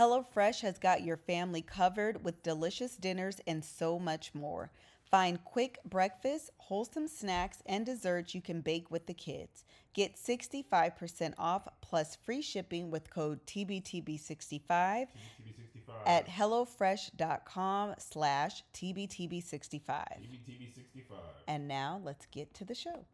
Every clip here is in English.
HelloFresh has got your family covered with delicious dinners and so much more. Find quick breakfast, wholesome snacks, and desserts you can bake with the kids. Get 65% off plus free shipping with code TBTB65 at HelloFresh.com slash TBTB65. TBTB65. And now let's get to the show.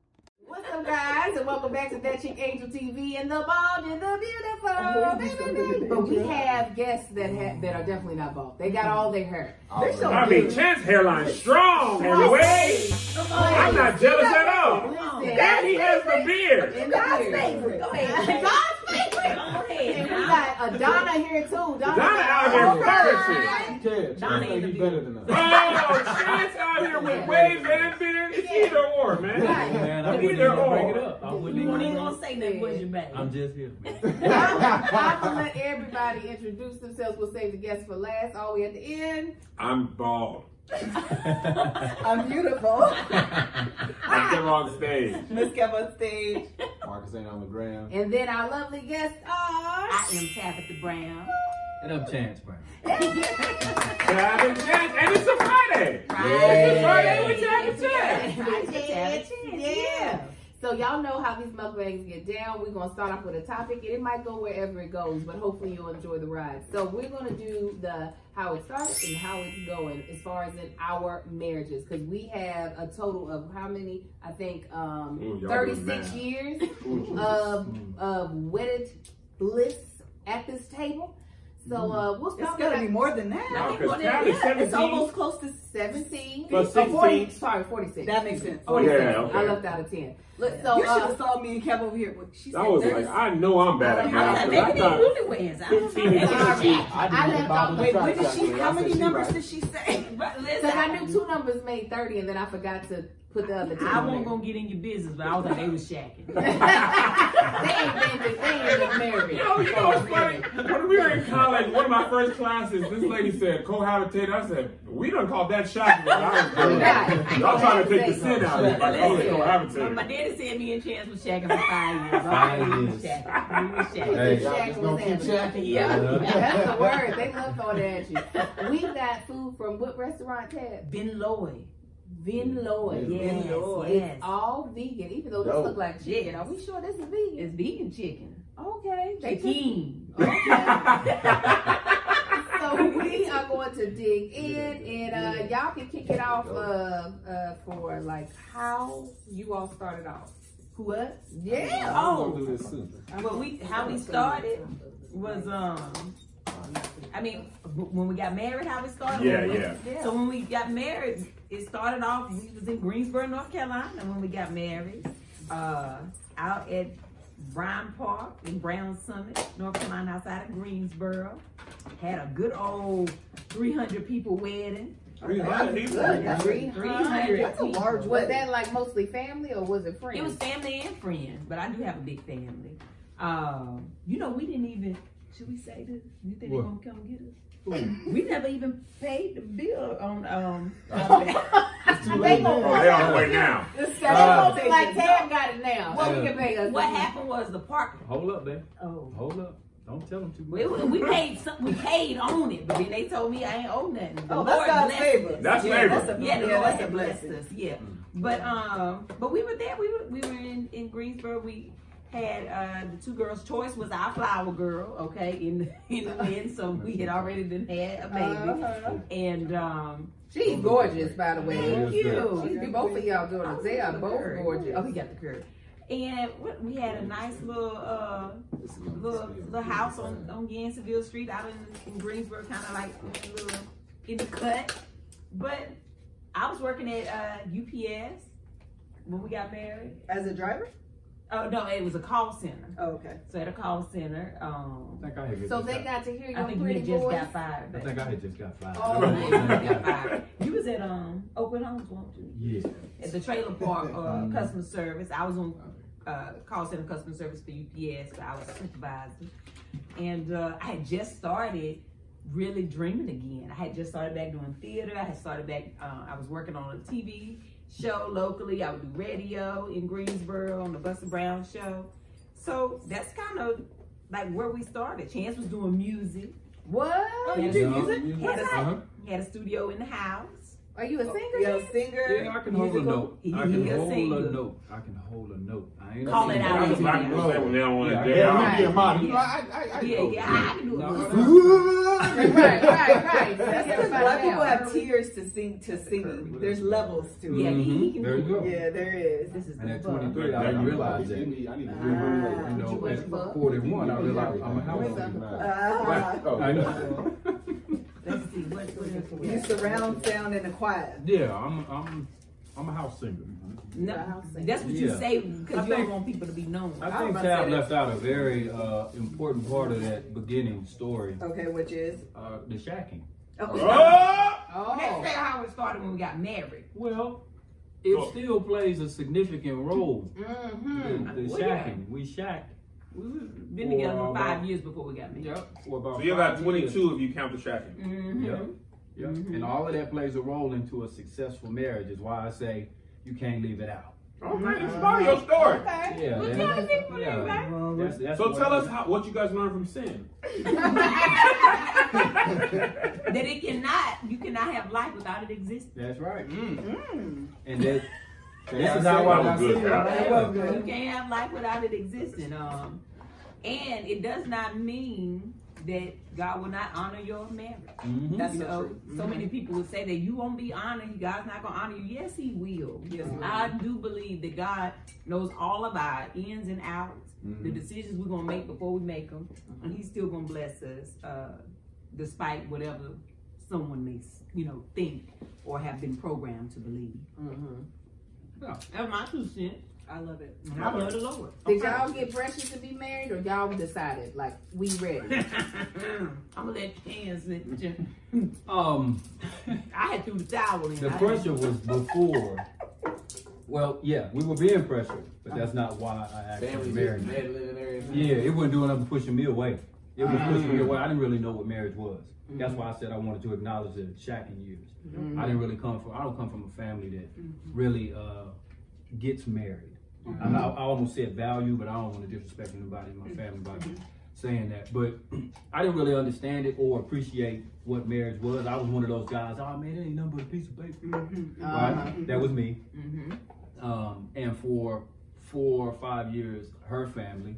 What's up, guys, and welcome back to That Chick Angel TV and the bald and the beautiful. But we have guests that have, that are definitely not bald. They got all their hair. They're so I mean, good. Chance hairline strong anyway. I'm not jealous at all. Listen. Daddy has the beard. In the beard. Go ahead. God's favorite. Go And ahead. we got a Donna here too. Donna, Donna out here flourishing. Ted, Donna Chance ain't think the he better than us. Oh, Chance out here with waves and beard. It's either or, man. Man, I It's wouldn't either even bring it up. I wouldn't You even won't bring even it gonna up. say nothing, was you, baby? I'm just here. I'm gonna let everybody introduce themselves. We'll save the guests for last, all the way at the end. I'm bald. I'm beautiful. I'm still on stage. Miss Kev on stage. Marcus ain't on the ground. And then our lovely guests are. I am Tabitha Brown. And I'm Chance Brown. Tab and Chance. And it's a Friday. Right. It's a Friday with Tab and Chance. Right, Tabitha Chance. Chance, Yeah. So y'all know how these mukbangs get down. We're gonna start off with a topic, and it might go wherever it goes, but hopefully you'll enjoy the ride. So we're gonna do the how it started and how it's going as far as in our marriages, because we have a total of how many? I think um, Ooh, 36 years Ooh. of of wedded bliss at this table. So uh, we'll It's start gonna be more than No, that. 'cause Tab is yeah, 17. it's almost close to 17. Plus Oh, 40, 16. sorry, 46. That makes sense. Oh, 46. yeah, okay. I left out of 10. Look, So, you should uh, have saw me and Kev over here. She said I was 30. like, I know I'm bad at math. was 'cause like, I maybe thought newlyweds. I don't 15 know. and 16. I didn't I left bother off- to Wait, what did she? How many numbers did she say? But listen, Because I knew two numbers made 30 and then I forgot to put the other two. I in wasn't there. gonna get in your business, but I was like, they was shacking. they ain't been, they ain't been married. You know, you know what's funny? When we were in college, one of my first classes, this lady said cohabitate. I said, we don't call that shocking. I was Right. Y'all trying to take the sin out of it by calling it Listen, my cohabitate. daddy said me and Chance was shacking for five years. Five Okay, years. was shacking. We was shacking. Hey, Shaq y'all just was gonna keep? Yeah. That's the word. They love throwing it at you. We got food from what restaurant, Ted? Ben Lloyd. Vin Lloyd. Yes, Vin Lloyd. yes. It's all vegan, even though this Dope. look like chicken. Yes. Are we sure this is vegan? It's vegan chicken. Okay. They just- Chicken. so we are going to dig in and uh, y'all can kick it off uh, uh, for like how you all started off. What? Yeah. I'm Oh. gonna do this soon. Well, we how we started was um. I mean, when we got married, how we started. Yeah, was- yeah. So when we got married, it started off. We was in Greensboro, North Carolina, when we got married. Uh, out at Bryan Park in Brown Summit, North Carolina, outside of Greensboro. Had a good old 300 people wedding. 300 people. Good. 300 That's a large. Was that like mostly family or was it friends? It was family and friends, but I do have a big family. Um, you know, we didn't even. Should we say this? You think they're gonna come get us? We never even paid the bill on um. It's too They late gonna- Oh, now. they on the way now. It's Uh, uh, like Tab got it now. What we Yeah. can pay us? what happened was the park. Hold up, man. Oh, Hold up. Don't tell them too much. we paid some. We paid on it, but then they told me I ain't owe nothing. The Oh, that's Lord God's blessed favor. That's yeah, favor. That's a, Yeah, the yeah, Lord that's a had blessed blessing. us. Yeah, but um, but we were there. We were we were in in Greensboro. We had uh the two girls' choice was our flower girl. Okay, in the, in the end, so we had already been had a baby, Uh-huh. and um, She's gorgeous, by the way. thank Yes, you. She's both of y'all gorgeous. They are both Curry. gorgeous. Oh, he got the curve. And we had a nice little uh little, little house on on Yanceyville Street out in, in Greensboro, kind of like in the little in the cut. But I was working at uh, UPS when we got married. As a driver? Oh no, it was a call center. Oh, okay. So at a call center, um, I think I had So just they got, got to hear I your think you pretty had just voice. got fired. I back. think I had just got fired. Oh, You just got fired. You was at um Oakwood Homes, weren't you? Yeah. At the trailer park uh, Mhm. customer service. I was on uh, call center customer service for UPS, but I was a supervisor. And uh, I had just started really dreaming again. I had just started back doing theater. I had started back, uh, I was working on a TV show locally. I would do radio in Greensboro on the Buster Brown show. So that's kind of like where we started. Chance was doing music. What? Oh, you do music? He had, a, Uh-huh. he had a studio in the house. Are you a singer? Yo, Chance? singer. Yeah, I can hold a note. I can he hold singer. a note. I can hold a note. I ain't Call a it singer. out. That's I can say when they don't want Yeah, to I out. yeah, man. Yeah. You know, I, I, I Yeah, yeah, I can do it. no. right, right, right. That's because black people have tears to sing to singing. There's levels to Yeah, it. he, he can Mm-hmm. There you go. Yeah, there is. This is And the at 23, I didn't realize that. You Ah. know, What at the fuck? 41, I realized I'm a house Ah. I know. Let's see, what, what You surround sound in the choir. Yeah, I'm, I'm, I'm a house singer. No, I'll that's what you Yeah. say because you don't think- want people to be known. I think Tab that. left out a very uh, important part of that beginning story, Okay, which is? uh, the shacking. Oh. Oh! Let's say how it started when we got married. Well, it Oh. still plays a significant role. Mm-hmm. The, the Well, yeah. shacking, we shacked. We've been together for For five years before we got married. Yep. For about So you got five 22 if you count the shacking. Mm-hmm. Years. Yep. Yep. Mhm. And all of that plays a role into a successful marriage. Is why I say you can't leave it out. Okay, it's part of your story. Okay. Yeah. Well, tell the people yeah. that, That's, that's So tell us how what you guys learned from sin. that it cannot, you cannot have life without it existing. That's right. Mm. And that. Yeah, This is I how see. I That was good, it. Tab. That was You can't have life without it existing. Um, and it does not mean that God will not honor your marriage. Mhm. That's You so know, true. so many people would say that you won't be honored. God's not gonna honor you. Yes, He will. Yes, He will. I do believe that God knows all of our ins and outs, the Mhm. decisions we're gonna make before we make them, and He's still gonna bless us, uh, despite whatever someone may, you know, think or have been programmed to believe. Mm-hmm. Yeah. That's my two cents. I love it. And I love the Lord. Did y'all get pressure to be married, or y'all decided like we ready? I'm gonna let Chance let you. Um, I had to the towel in. the I pressure was before. Well, yeah, we were being pressured, but that's not why I actually Family married. just meddling and everything. Yeah, it wasn't doing nothing but pushing me away. It was Uh-huh. pushing me away. I didn't really know what marriage was. That's Mm-hmm. why I said I wanted to acknowledge the shacking years. I didn't really come from. I don't come from a family that Mm-hmm. really uh, gets married. I, I I almost said value, but I don't want to disrespect anybody in my Mm-hmm. family by saying that. But I didn't really understand it or appreciate what marriage was. I was one of those guys. Oh man, it ain't nothing but a piece of paper. Mm-hmm. Right? That was me. Um, and for four or five years, her family,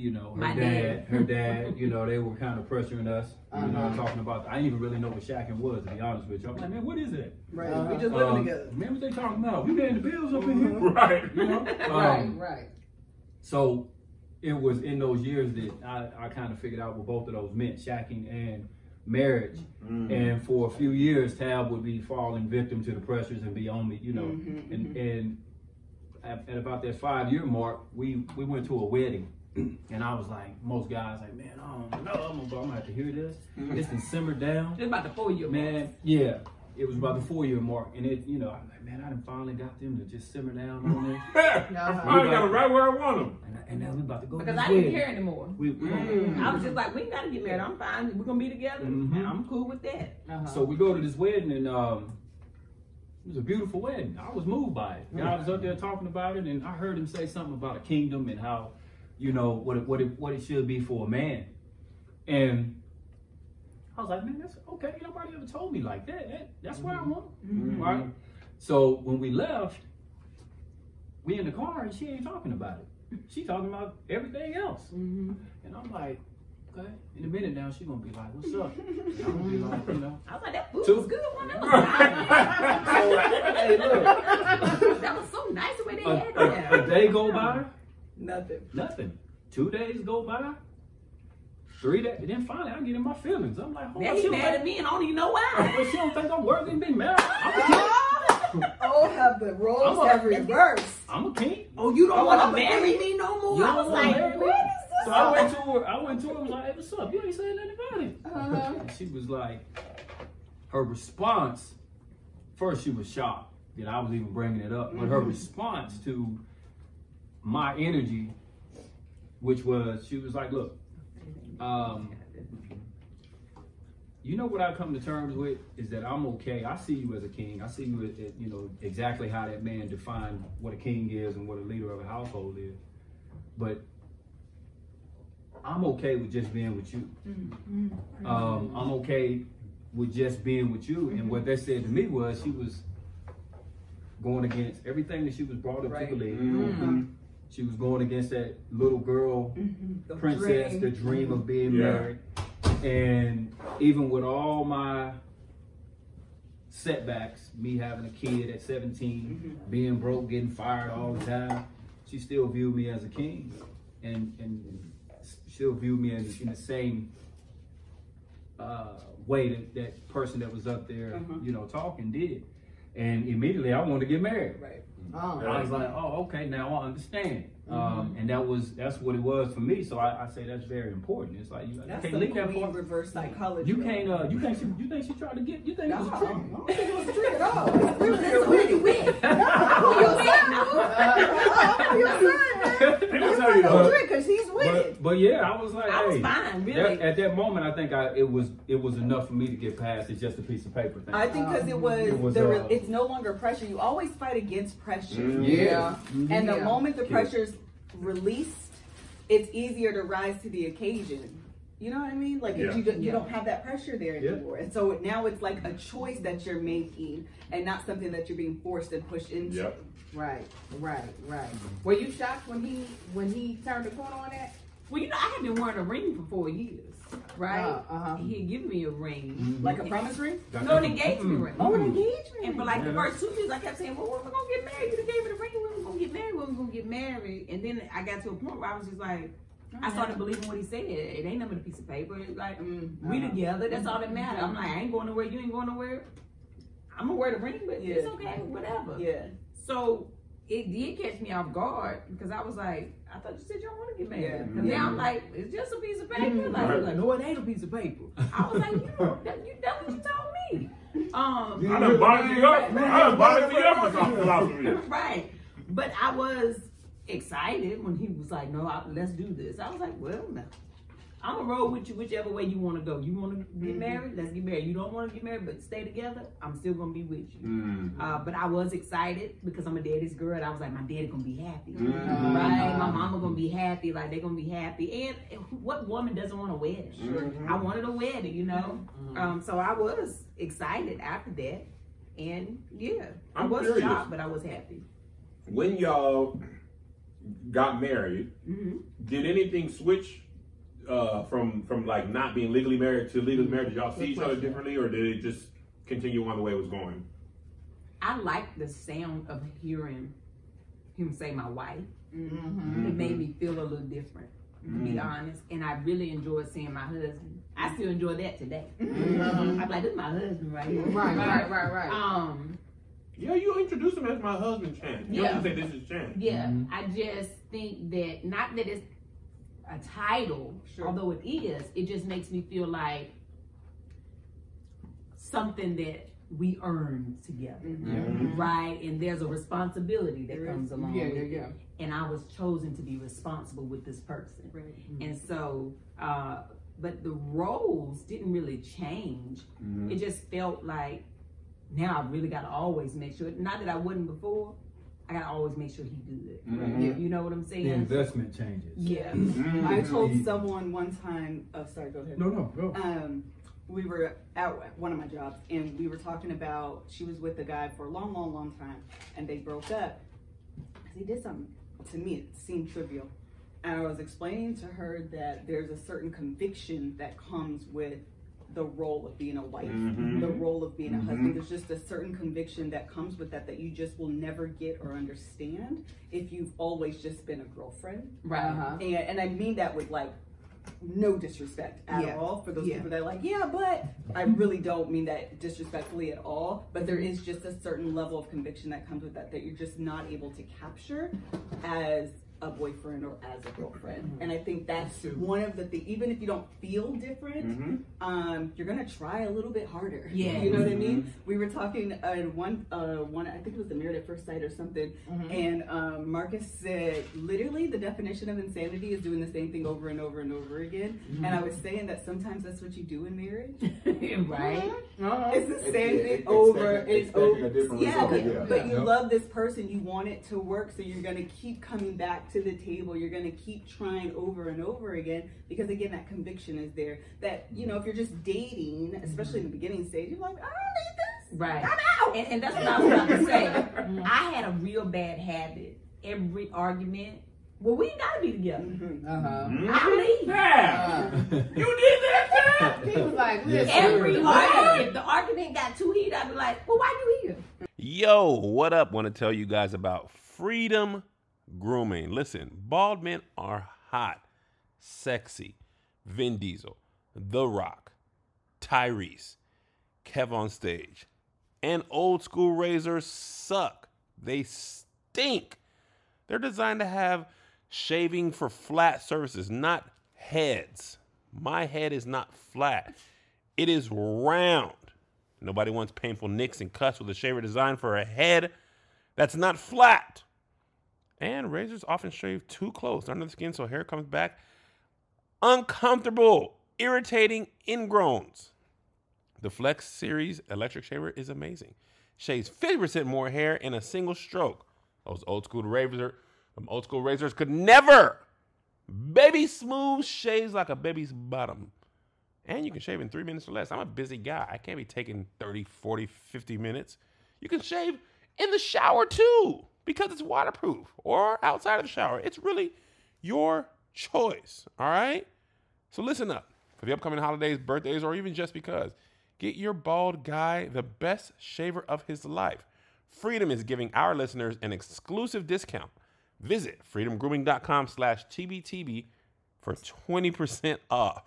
you know, her My dad, dad. her dad, you know, they were kind of pressuring us, you know, Uh-huh. talking about. I didn't even really know what shacking was, to be honest with you. I'm like, man, what is it? Right. Uh-huh. We just living Um, together. man, what they talking about? We paying the bills up in here, Right. you know. right, Um, right. so it was in those years that I, I kind of figured out what both of those meant, shacking and marriage. Mm. And for a few years, Tab would be falling victim to the pressures and be on me, you know. Mhm, And and at, at about that five year mark, we we went to a wedding, and I was like, most guys like, man, I don't know, I'm gonna, I'm gonna have to hear this. This can simmer down, It's about the four year man. Yeah, it was about the four year mark, and it, you know, I'm like, man, I done finally got them to just simmer down on this, I finally got it right where I want them. and, and now we about to go Because I didn't wedding. care anymore. We, we I was just like, we ain't gotta get married. I'm fine. We're gonna be together. Mhm. And I'm cool with that. Uh-huh. So we go to this wedding and um, it was a beautiful wedding. I was moved by it. God was up there talking about it, and I heard him say something about a kingdom and how, you know, what it, what it, what it should be for a man. And I was like, man, that's okay. Nobody ever told me like that. that that's what I want, right? So when we left, we in the car and she ain't talking about it. She talking about everything else. Mm-hmm. And I'm like, okay. In a minute now, she gonna be like, what's up? And I'm gonna be like, you know. I was like, that food was good. One that was hey, look. that was so nice the way they A, had a, a that. day go by, Nothing. nothing. Two days go by, three days. And then finally, I get in my feelings. I'm like, hold Now he she mad at me and I don't even know why. think, she don't think I'm worthy to be married. I'm a Oh, have the roles I'm a- have reversed. I'm a king. Oh, you don't want to marry me no more? You I don't was like, marry me? what is this? So I went to her. I went to her. and was like, "Hey, what's up? You ain't saying nothing about it." Uh-huh. And she was like, her response. First, she was shocked that I was even bringing it up, but her response to my energy, which was, she was like, "Look, um, you know what I come to terms with is that I'm okay. I see you as a king. I see you, as, as, you know, exactly how that man defined what a king is and what a leader of a household is. But I'm okay with just being with you. Um, I'm okay with just being with you. And what that said to me was she was going against everything that she was brought up Right. to believe. Mm-hmm. She was going against that little girl mm-hmm. The princess, dream. the dream of mm-hmm. being Yeah. married. And even with all my setbacks, me having a kid at 17, mm-hmm. being broke, getting fired all the time, she still viewed me as a king. And, and still viewed me as in the same uh, way that that person that was up there, uh-huh. you know, talking did. And immediately I wanted to get married. Right. Mm-hmm. Oh. I was like, oh, okay, now I understand. Um, and that was that's what it was for me. So I, I say that's very important. It's like you, you That's can't leave that part. reverse psychology. You can't. Uh, you think she? You think she tried to get? You think it was a No, I trick? don't think it was a trick at all. We were That's where you went. Let me tell you no though. trick because he's with it. But, but yeah, I was like, I was hey, fine, that- really. at that moment, I think I, it was it was enough for me to get past. It's just a piece of paper thing. I think because it was, It was, the re- uh, it's no longer pressure. You always fight against pressure. Mhm. Yeah. And the Yeah. moment the Okay. pressure's released, it's easier to rise to the occasion. You know what I mean? Like Yeah. you don't, you Yeah. don't have that pressure there Yeah. anymore, and so now it's like a choice that you're making, and not something that you're being forced and pushed into. Yep. Right, right, right. Were you shocked when he when he turned the corner on that? Well, you know, I had been wearing a ring for four years, right? Uh, uh-huh. He had given me a ring. Mhm. Like a promise ring? Got No, that- an engagement Mm. ring. Oh, an engagement. And for like the Yeah. first two years, I kept saying, "Well, when we gonna get married? You done gave me the ring. When we gonna get married? When we gonna get married?" And then I got to a point where I was just like, I started believing what he said. It ain't nothing but a piece of paper. It's like Mm, we uh-huh. together. That's all that matters. I'm like, I ain't going nowhere. You ain't going nowhere. I'm gonna wear the ring, but yeah. it's okay, whatever. Yeah. So it did catch me off guard because I was like, I thought you said you don't want to get married. Yeah. 'Cause now I'm like, it's just a piece of paper. Mhm. Like, Right. like, no, it ain't a piece of paper. I was like, you know, that, you, that's what you told me. Um, I done bought it to you up. I done bought it to you up for some philosophy. right. But I was excited when he was like, no, I, let's do this. I was like, well, no. I'm gonna roll with you whichever way you want to go. You want to get Mhm. married? Let's get married. You don't want to get married, but stay together. I'm still gonna be with you. Mm. Uh, but I was excited because I'm a daddy's girl. And I was like, my daddy gonna be happy, Mhm. right? My mama gonna be happy. Like they're gonna be happy. And what woman doesn't want a wedding? Mhm. I wanted a wedding, you know. Um, so I was excited after that, and yeah, I I'm was curious. shocked, but I was happy. When y'all got married, hmm did anything switch uh, from from like not being legally married to legally married? Did y'all see each other differently, or did it just continue on the way it was going? I like the sound of hearing him say my wife. Mm-hmm. It made me feel a little different, to be Mm. honest. And I really enjoyed seeing my husband. I still enjoy that today. I'm like, this is my husband right here. Right, right, right, right. Um, Yeah, you introduced him as my husband, Chan. You Yeah. don't just say this is Chan. yeah. I just think that not that it's a title, Sure. although it is, it just makes me feel like something that we earn together. Mhm. Right, and there's a responsibility that There comes is. along Yeah, with yeah, yeah. And I was chosen to be responsible with this person. Right. And so, uh, but the roles didn't really change. Mhm. It just felt like now I really got to always make sure. Not that I wouldn't before. I got to always make sure he good. Mhm. You know what I'm saying? The investment changes. Yeah. Mhm. I told someone one time. Oh, sorry. Go ahead. No, no, go. um, we were at one of my jobs and we were talking about she was with a guy for a long, long, long time and they broke up. He did something to me, it seemed trivial. And I was explaining to her that there's a certain conviction that comes with the role of being a wife, Mhm. the role of being a Mhm. husband. There's just a certain conviction that comes with that that you just will never get or understand if you've always just been a girlfriend. Right. Uh-huh. And, and I mean that with like no disrespect at Yeah. all for those Yeah. people that are like, yeah, but I really don't mean that disrespectfully at all. But there is just a certain level of conviction that comes with that that you're just not able to capture as a boyfriend or as a girlfriend. And I think that's one of the things. Even if you don't feel different, Mm-hmm. um, you're gonna try a little bit harder. Yeah. you know what I mean. We were talking uh, in one, uh, one. I think it was the Married at First Sight or something. And um, Marcus said, literally, the definition of insanity is doing the same thing over and over and over again. And I was saying that sometimes that's what you do in marriage. right? It's the same thing ex- over. expecting- It's over. yeah, but, yeah. but you Yep. love this person. You want it to work, so you're gonna keep coming back to the table. You're gonna keep trying over and over again because again, that conviction is there. That you know, if you're just dating, especially in the beginning stage, you're like, I don't need this. Right. I'm out. And, and that's what I was about to say. I had a real bad habit. Every argument, well, we ain't gotta be together. Mm-hmm. Uh-huh. Mm-hmm. I mm-hmm. leave. Yeah. you did that, He was like, Yes, Every sir. argument, if the argument got too heated, I'd be like, well, why are you here? Yo, what up? Want to tell you guys about Freedom Grooming. Listen, bald men are hot, sexy. Vin Diesel, The Rock, Tyrese, Kev on stage, and old school razors suck. They stink. They're designed to have shaving for flat surfaces, not heads. My head is not flat, it is round. Nobody wants painful nicks and cuts with a shaver designed for a head that's not flat. And razors often shave too close under the skin so hair comes back uncomfortable, irritating ingrowns. The Flex Series electric shaver is amazing. Shaves 50% more hair in a single stroke. Those old school razors, them old school razors could never. Baby smooth shaves like a baby's bottom. And you can shave in three minutes or less. I'm a busy guy. I can't be taking 30, 40, 50 minutes. You can shave in the shower too because it's waterproof or outside of the shower. It's really your choice. All right? So listen up. For the upcoming holidays, birthdays, or even just because, get your bald guy the best shaver of his life. Freedom is giving our listeners an exclusive discount. Visit freedomgrooming.com slash TBTB for 20% off.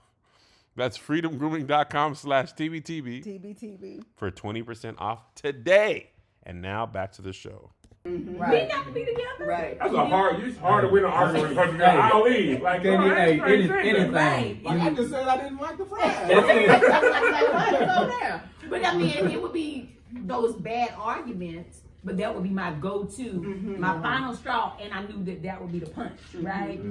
That's freedomgrooming.com slash TBTB TBTB. for 20% off today. And now back to the show. Mm-hmm. We ain't Right. got to be together. Right. That's a hard. It's hard to win an argument with a person that I'll leave. Like, Can bro, you, I hey, any, thinking. anything. Like, I just said I didn't like the fries. go there. But I mean, it would be those bad arguments, but that would be my go-to, mm-hmm. my mm-hmm. final straw, and I knew that that would be the punch, right?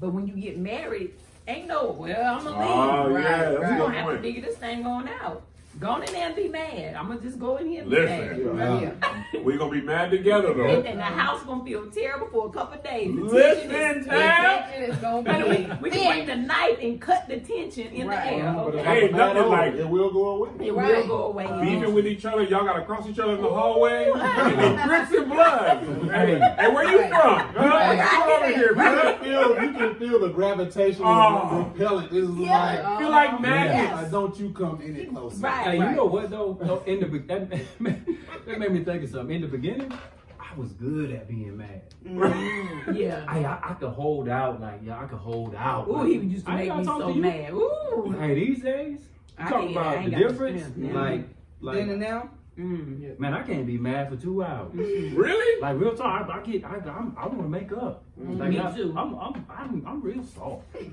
But when you get married, ain't no, well, I'm gonna oh, leave. Oh, right? yeah, that's a We're good gonna have to point. figure this thing on out. Go in there and be mad. I'm gonna just go in here and Listen. be mad. Yeah. We're gonna be mad together though. and the house gonna feel terrible for a couple of days. The Listen, tension is- Tab. Attention is gonna But we, be we can bring the knife and cut the tension in Right. the air. Okay? Hey, I'm nothing over like- it, it will go away. It Right. will go away. Beefing with each other, y'all gotta cross each other in the hallway. and grits and blood. Hey, hey, where you from? Huh? Come over here, You can feel, you can feel the gravitational Oh. repellent. This is Yeah. like, feel like yeah, maggots. like, don't you come any closer. Right. Hey, you know what though? though in the be- that, that made me think of something. In the beginning, I was good at being mad. Mm, yeah. I, I I could hold out like yeah, I could hold out. Ooh, he used to I make me so to mad. Ooh. Hey, these days, you I talk about ain't the difference. strength. Like, like Then and now. Mm. man, I can't be mad for two hours. Mm. Really? Like real talk, I, I get, I, I'm, I want to make up. Mm, like, Me I, too. I'm, I'm, I'm, I'm real soft. He's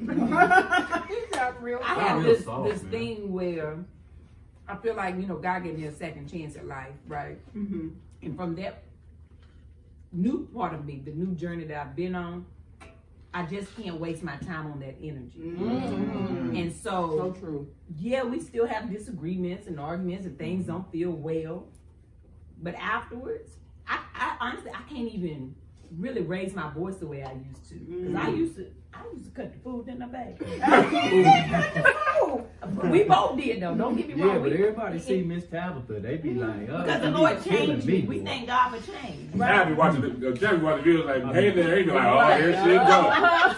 got real. I I'm have real this soft, this man. thing where I feel like you know God gave me a second chance at life, right? Mm-hmm. And from that new part of me, the new journey that I've been on, I just can't waste my time on that energy. Mm-hmm. And So so, true. yeah, we still have disagreements and arguments, and things don't feel well. But afterwards, I, I honestly I can't even really raise my voice the way I used to. Because I used to I used to cut the food in the bag. we both did though. Don't get me wrong. Yeah, but We- everybody see Miss Tabitha, they be like, oh, because the Lord changed me. We thank God for change. Now be watching the, uh, Jerry Jeff watching videos like, hey there, he be like, oh, here she go.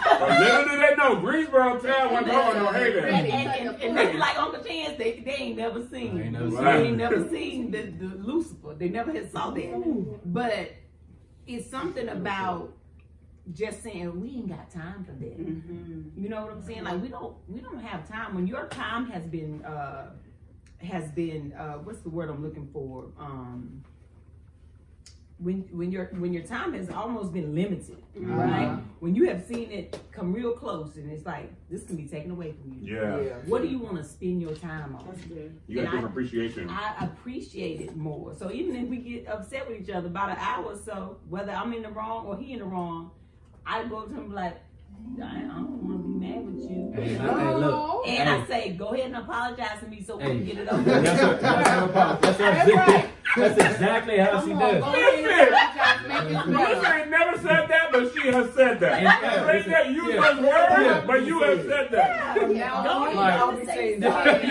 But little do they know, Greensboro town wasn't going no hey And, there. and, and, and they be like Uncle Chance, they, they ain't never seen. I ain't never they seen ain't never seen the, the Lucifer. They never had saw that. But it's something about just saying we ain't got time for that. Mm-hmm. You know what I'm saying? Like we don't we don't have time when your time has been uh has been uh what's the word I'm looking for? Um when when your when your time has almost been limited, right? When you have seen it come real close and it's like this can be taken away from you. Yeah. What do you want to spend your time on? You got And I- different appreciation. I appreciate it more. So even if we get upset with each other about an hour or so, whether I'm in the wrong or he in the wrong, I go to him and be like, I I don't want to be mad with you. Hey, hey, look. Oh. And Hey. I say, go ahead and apologize to me so we can get it over. That's what, that's, her pop- that's, her- that's exactly how she does. Melissa ain't never said that, but she has said that. Yeah. It ain't that you Yeah. just words, Yeah. but you have said that. Yeah, Go don't ahead always say say that. sorry.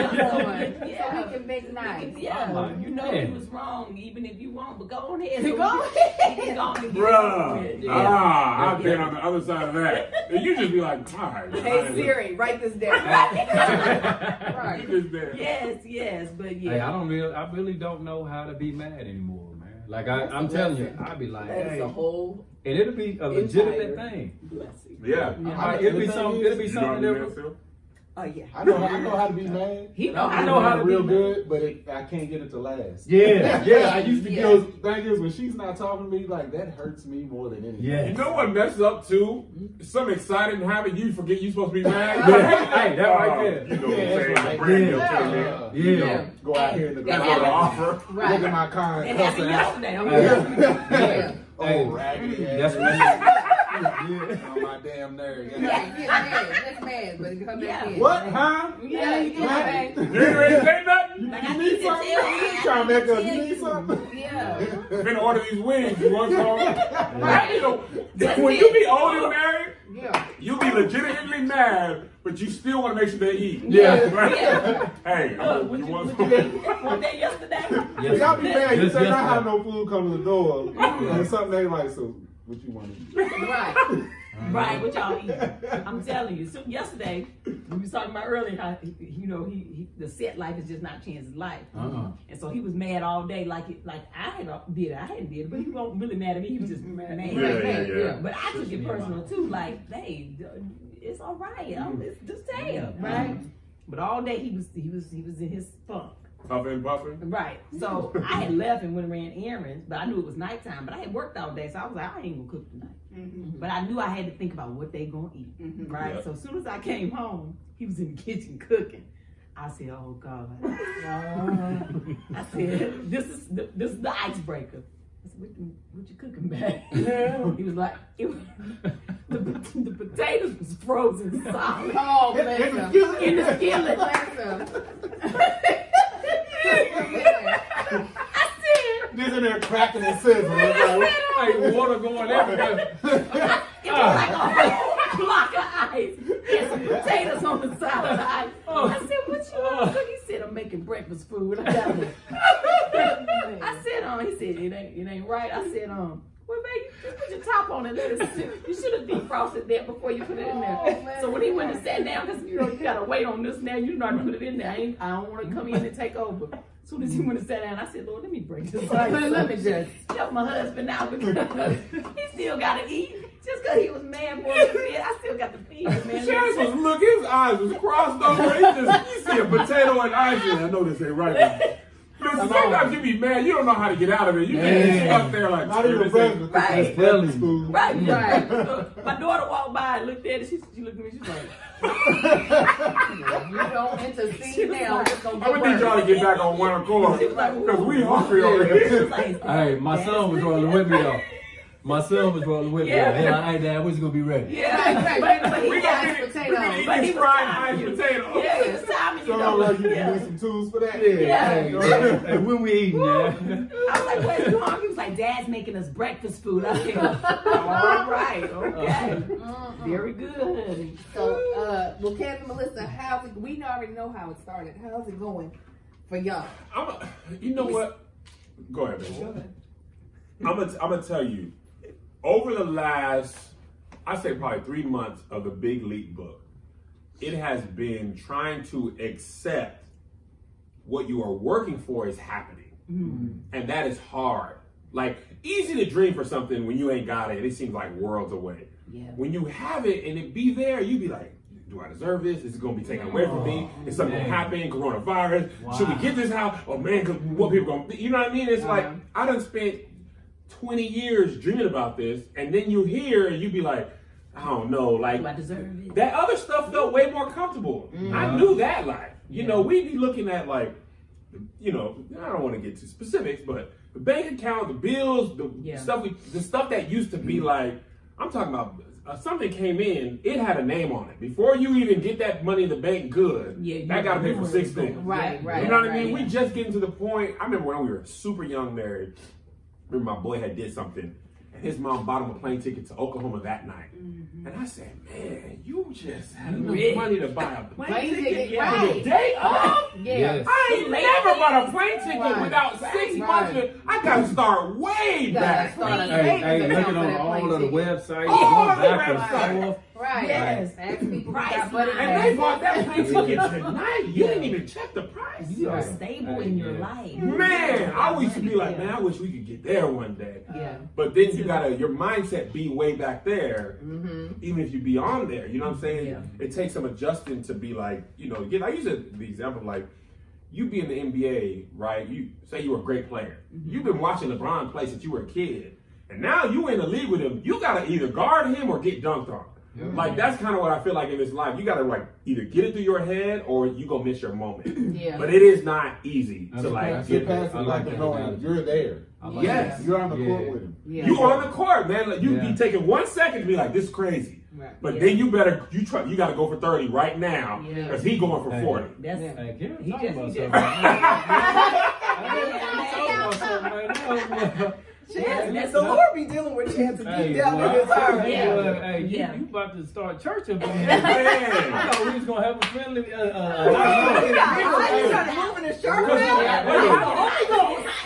Yeah. So we can make nice. Yeah, Like, you know man. he was wrong, even if you won't. But go on ahead. Go so we ahead. go on and Bruh. over. Ah, I've been on the other side of that. And you just be like, all right. Hey Siri, write this down. You right. just. Yes, yes, but yeah. Hey, I don't really, I really don't know how to be mad anymore, man. Like I, I'm telling you, I'd be like, That is hey, a whole and it'll be a legitimate thing. blessing. Yeah. Like, it'll be something, it'll be You know how something to Oh yeah. I know, I know how to be mad. He know I know how to be real mad. good, but it, I can't get it to last. Yeah, Yeah, I used to Yeah. go. Thing is, when she's not talking to me, like that hurts me more than anything. Yeah. You know what messes up too? Some excited and happy, you forget you supposed to be mad. Yeah. Hey, that right Oh, there. You know Yeah, what I'm that's saying? right. Brand new Yeah. chicken. Yeah. Yeah. Go out here in the That That's what I crowd, offer. look at my con, It happened cussing out. yesterday. Yeah. Oh, Hey, raggedy That's ass. what. On my damn nerve. Yeah, get mad, get mad, but come Yeah. back in. What, huh? Yeah, you get mad. You ain't say nothing? Like, You need need something? you. You trying to make us need something? Yeah. Finna order these wings. You want some? Right. You know, when you be old and married, Yeah. you be legitimately mad, but you still want to make sure they eat. Yeah. Right? Yeah. Hey, Look, you you, want some? one day yesterday? Yes. Y'all be mad. You Just say not have no food come to the door, and something they like. So, what you want to eat? Right. Right, what y'all eat? I'm telling you. So yesterday, we was talking about earlier how you know he, he the set life is just not Chance's life, Uh-uh. and so he was mad all day like it, like I had uh, did it. I hadn't did it, but he wasn't really mad at me. He was just mad. Yeah, yeah, yeah. But I took it personal too. Like, hey, it's all right. I'm, it's just tell, right? But all day he was he was he was in his funk. Puffing, puffing. Right. So I had left and went and ran errands, but I knew it was nighttime. But I had worked all day, so I was like, I ain't gonna cook tonight. But I knew I had to think about what they gonna eat. Right. Yeah. So as soon as I came home, he was in the kitchen cooking. I said, "Oh God!" I said, "This is the, this is the icebreaker." I said, "What, you- what you cooking, man?" he was like, it was, the, "The potatoes was frozen solid Oh, bless him. in the skillet." Bless him. I said, This in there cracking and sizzling. Like, Hey, water going everywhere. It was like a block of ice and some potatoes on the side of the ice. I said, what you want to cook? He said, I'm making breakfast food. I got it. I said, um, he said, it ain't, it ain't right. I said, um, well, baby, just put your top on and let it sit. You should have defrosted that before you put it in there. So when he went and sat down, because you know you gotta wait on this now, you know how to put it in there. I, ain't, I don't want to come in and take over. Soon as he went and sat down, I said, Lord, let me break this ice. Let me just. Help my husband out because he still gotta eat. Just because he was mad for a bit, I still got to feed him, man. Chance was look, his eyes was crossed over. He just you see a potato and ice. Yeah, I know this ain't right. But listen, sometimes you be mad, you don't know how to get out of it. You Man. just up there like Not even this breakfast. Right. It's. Right, Right. So my daughter walked by and looked at it. She, she looked at me. She's like, You don't intercede now. It's I'm gonna need y'all to get back on one accord she was like, because we hungry over She here. like, Hey, my son was rolling with me though. My son was rolling with me. Yeah. though. He like, hey dad, when's it gonna be ready? Yeah, Right, right. but, but he We got gonna Mashed get potato. we But gonna he eat was fried timing you. potato. Yeah, it's time, you So know. like you yeah. need some tools for that. Yeah. Hey, hey, hey, when we eating, man? I was like, wait, you hungry? He was like, Dad's making us breakfast food. I said, all right, okay. Very good. So, uh, well, Kevin, Melissa, how's it? We already know how it started. How's it going for y'all? I'm a, you know what? Go ahead, baby. I'm gonna I'm gonna tell you. Over the last, I say probably three months of the Big Leap book, it has been trying to accept what you are working for is happening, and that is hard like easy to dream for something when you ain't got it. And it seems like worlds away. Yeah. When you have it and it be there, you be like, do I deserve this? Is it going to be taken away from me? Is something going to happen? Coronavirus? Should we get this house? Oh man, what people going to, be? you know what I mean? It's like, Uh-huh. I done spent 20 years dreaming about this, and then you hear and you be like, I don't know, like, Do I deserve it? that other stuff felt way more comfortable. I knew that life. You know, we'd be looking at like, you know, I don't want to get too specifics, but the bank account, the bills, the Yeah. stuff, we, the stuff that used to be like, I'm talking about uh, something came in, it had a name on it. Before you even get that money in the bank, good. Yeah, you that got to pay for where six it's things. Right, right. You know what I right. mean? We just getting to the point. I remember when we were super young married. Remember my boy had did something, and his mom bought him a plane ticket to Oklahoma that night. And I said, "Man, you just had enough Rich. money to buy a plane, Plane ticket, ticket, for right. the day of." Yeah. Yes. I ain't never bought a plane ticket Right. without six Right. months. Of, I gotta start way back. start a Hey, hey, looking on all of the websites, All going the back and websites. Forth. Right. Yes. Ask people who Price got buddy line. And they bought that plane ticket tonight. You didn't even check the price. You are stable in your life. Man, I always used to be like, man, I wish we could get there one day. Yeah. But then you gotta your mindset be way back there, Mm-hmm. even if you be on there. You know what I'm saying? Yeah. It takes some adjusting to be like, you know, again, I use it, the example of like you be in the NBA, right? You say you were a great player. Mm-hmm. You've been watching LeBron play since you were a kid, and now you in the league with him. You gotta either guard him or get dunked on. Like that's kind of what I feel like in this life. You gotta like either get it through your head or you gonna miss your moment. Yeah. But it is not easy That's to like get there. past I it like like that knowing you're there. Like Yes. that. You're on the Yeah. court with him. Yeah. You on the court, man. Like, you Yeah. be taking one second to be like, "This is crazy," Right. but Yeah. then you better you try. You got to go for thirty right now Yeah. because he going for Hey. forty. That's Hey, Karen, He just- about he just- Hey, Chance, that's the Lord be dealing with Chance deep Hey, down boy, in his heart. Yeah. boy, hey, you, Yeah. you about to start church up in here. Man. I thought we was gonna have a friendly. Uh, uh, I uh, just trying to move in the shirt.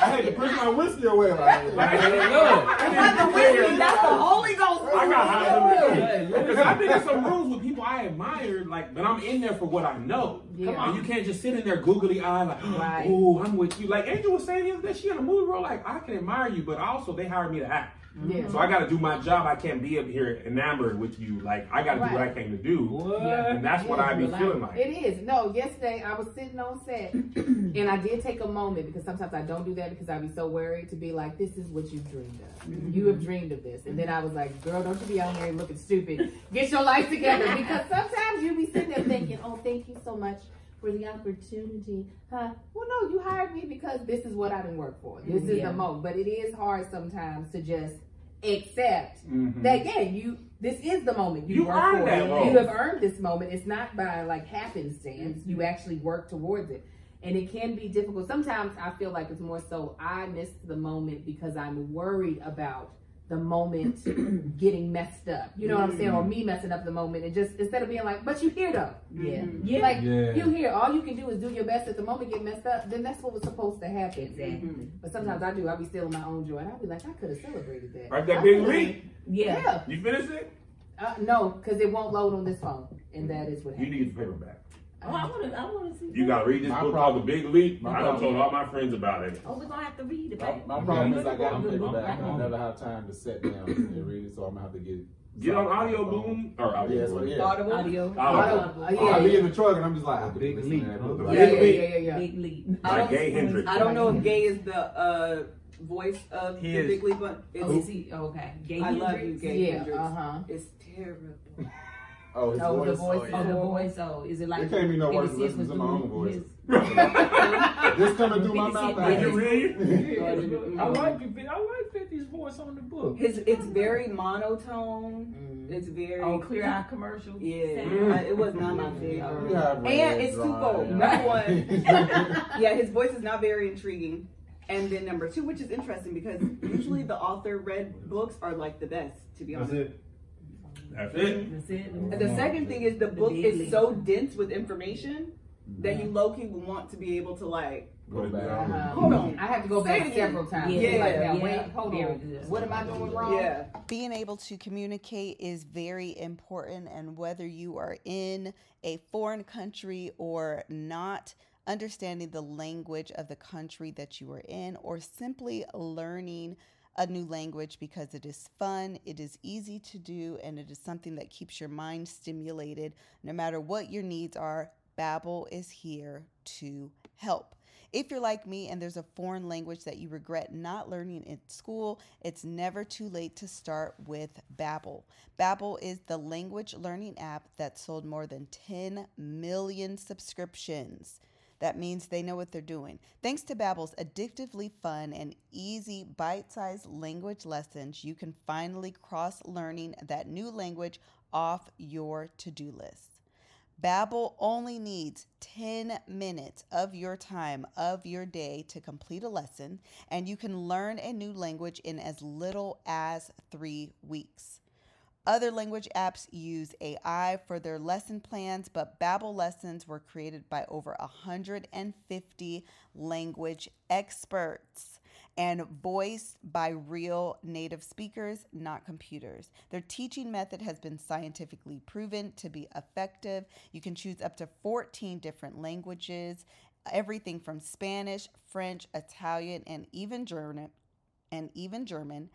I had to push my whiskey away. Like, Like, look. That's the whiskey. That's the Holy Ghost. I got high Hey, Because. I've been in some rooms with people I admired, like, but I'm in there for what I know. Yeah. Come on, you can't just sit in there googly eye like, Right. oh, I'm with you. Like Angel was saying the other day, she in a movie role. Like, I can admire you, but also they hired me to act. Yeah. So I got to do my job. I can't be up here enamored with you. Like, I got to do what I came to do. What? And that's what I be Relax. feeling like. It is. No, yesterday I was sitting on set and I did take a moment because sometimes I don't do that because I be so worried to be like, this is what you've dreamed of. Mm-hmm. You have dreamed of this. And then I was like, girl, don't you be out here looking stupid. Get your life together. Because sometimes you be sitting there thinking, oh, thank you so much for the opportunity. Huh? Well, no, you hired me because this is what I didn't work for. This is Yeah. the moment. But it is hard sometimes to just accept Mhm. that, yeah, you, this is the moment you, You work for. that role. You have earned this moment. It's not by like happenstance. You actually work towards it. And it can be difficult. Sometimes I feel like it's more so I miss the moment because I'm worried about the moment getting messed up. You know what I'm saying? Or mm-hmm. me messing up the moment. And just instead of being like, but you here though. yeah. Yeah. Yeah. Like Yeah. you here. All you can do is do your best at the moment get messed up. Then that's what was supposed to happen. Exactly. Mm-hmm. But sometimes I do. I be stealing my own joy. And I be like, I could have celebrated that. Right, that I big could've- leap. Yeah. Yeah. You finished it? Uh, no, because it won't load on this phone. And that is what You happened. need to get the paper back. Oh, I want to. I want to see. You gotta read this My book problem- called The Big Leap. my I done problem- told all my friends about it. Oh, we're gonna have to read it. my, baby. my problem is I got I'm- them I'm- paperback I never have time to sit down and read it, so I'm gonna have to get Get on Audio Boom or Audio Yeah, so Boom. yeah. Audible. Audio. Audible. Uh, yeah, I'll be yeah. in the truck and I'm just like, I could Big leap, to that huh? book. The Like, Yeah, yeah, yeah, yeah, yeah. Big leap. I Like don't- Gay Hendricks. I don't know if Gay is the uh, voice of He the. Big Leap, but it's, Oh, is he? Oh, okay. Gay I love you, Gay Yeah, Hendricks. uh-huh. It's terrible. Oh, his Oh, the voice. voice. Oh, the voice. Oh, is it like? It can't be no did worse it than it listening to was my own voice. his- This coming through my mouth. Cent I you hate it. read? I like it. I like 50's voice on the book. His it's very monotone. It's very Oh, clear eye commercial. Yeah, Mm. It was not my You favorite. have red And it's drawing, twofold. yeah. Number one, yeah, his voice is not very intriguing. And then number two, which is interesting because usually the author read books are like the best, to be honest. it. That's it. That's it. The second thing is the The book is so dense with information that you low key will want to be able to like Go back. Uh-huh. Hold on. I have to go back several times. Yeah, Like, now, yeah. wait, hold Very on. What am I doing wrong? yeah. Being able to communicate is very important, and whether you are in a foreign country or not, understanding the language of the country that you are in, or simply learning a new language because it is fun, it is easy to do, and it is something that keeps your mind stimulated. No matter what your needs are, Babbel is here to help. If you're like me and there's a foreign language that you regret not learning in school, it's never too late to start with Babbel. Babbel is the language learning app that sold more than 10 million subscriptions. That means they know what they're doing. Thanks to Babbel's addictively fun and easy bite-sized language lessons, you can finally cross learning that new language off your to-do list. Babbel only needs 10 minutes of your time of your day to complete a lesson, and you can learn a new language in as little as 3 weeks. Other language apps use AI for their lesson plans, but Babbel lessons were created by over 150 language experts and voiced by real native speakers, not computers. Their teaching method has been scientifically proven to be effective. You can choose up to 14 different languages, everything from Spanish, French, Italian, and even German and even German.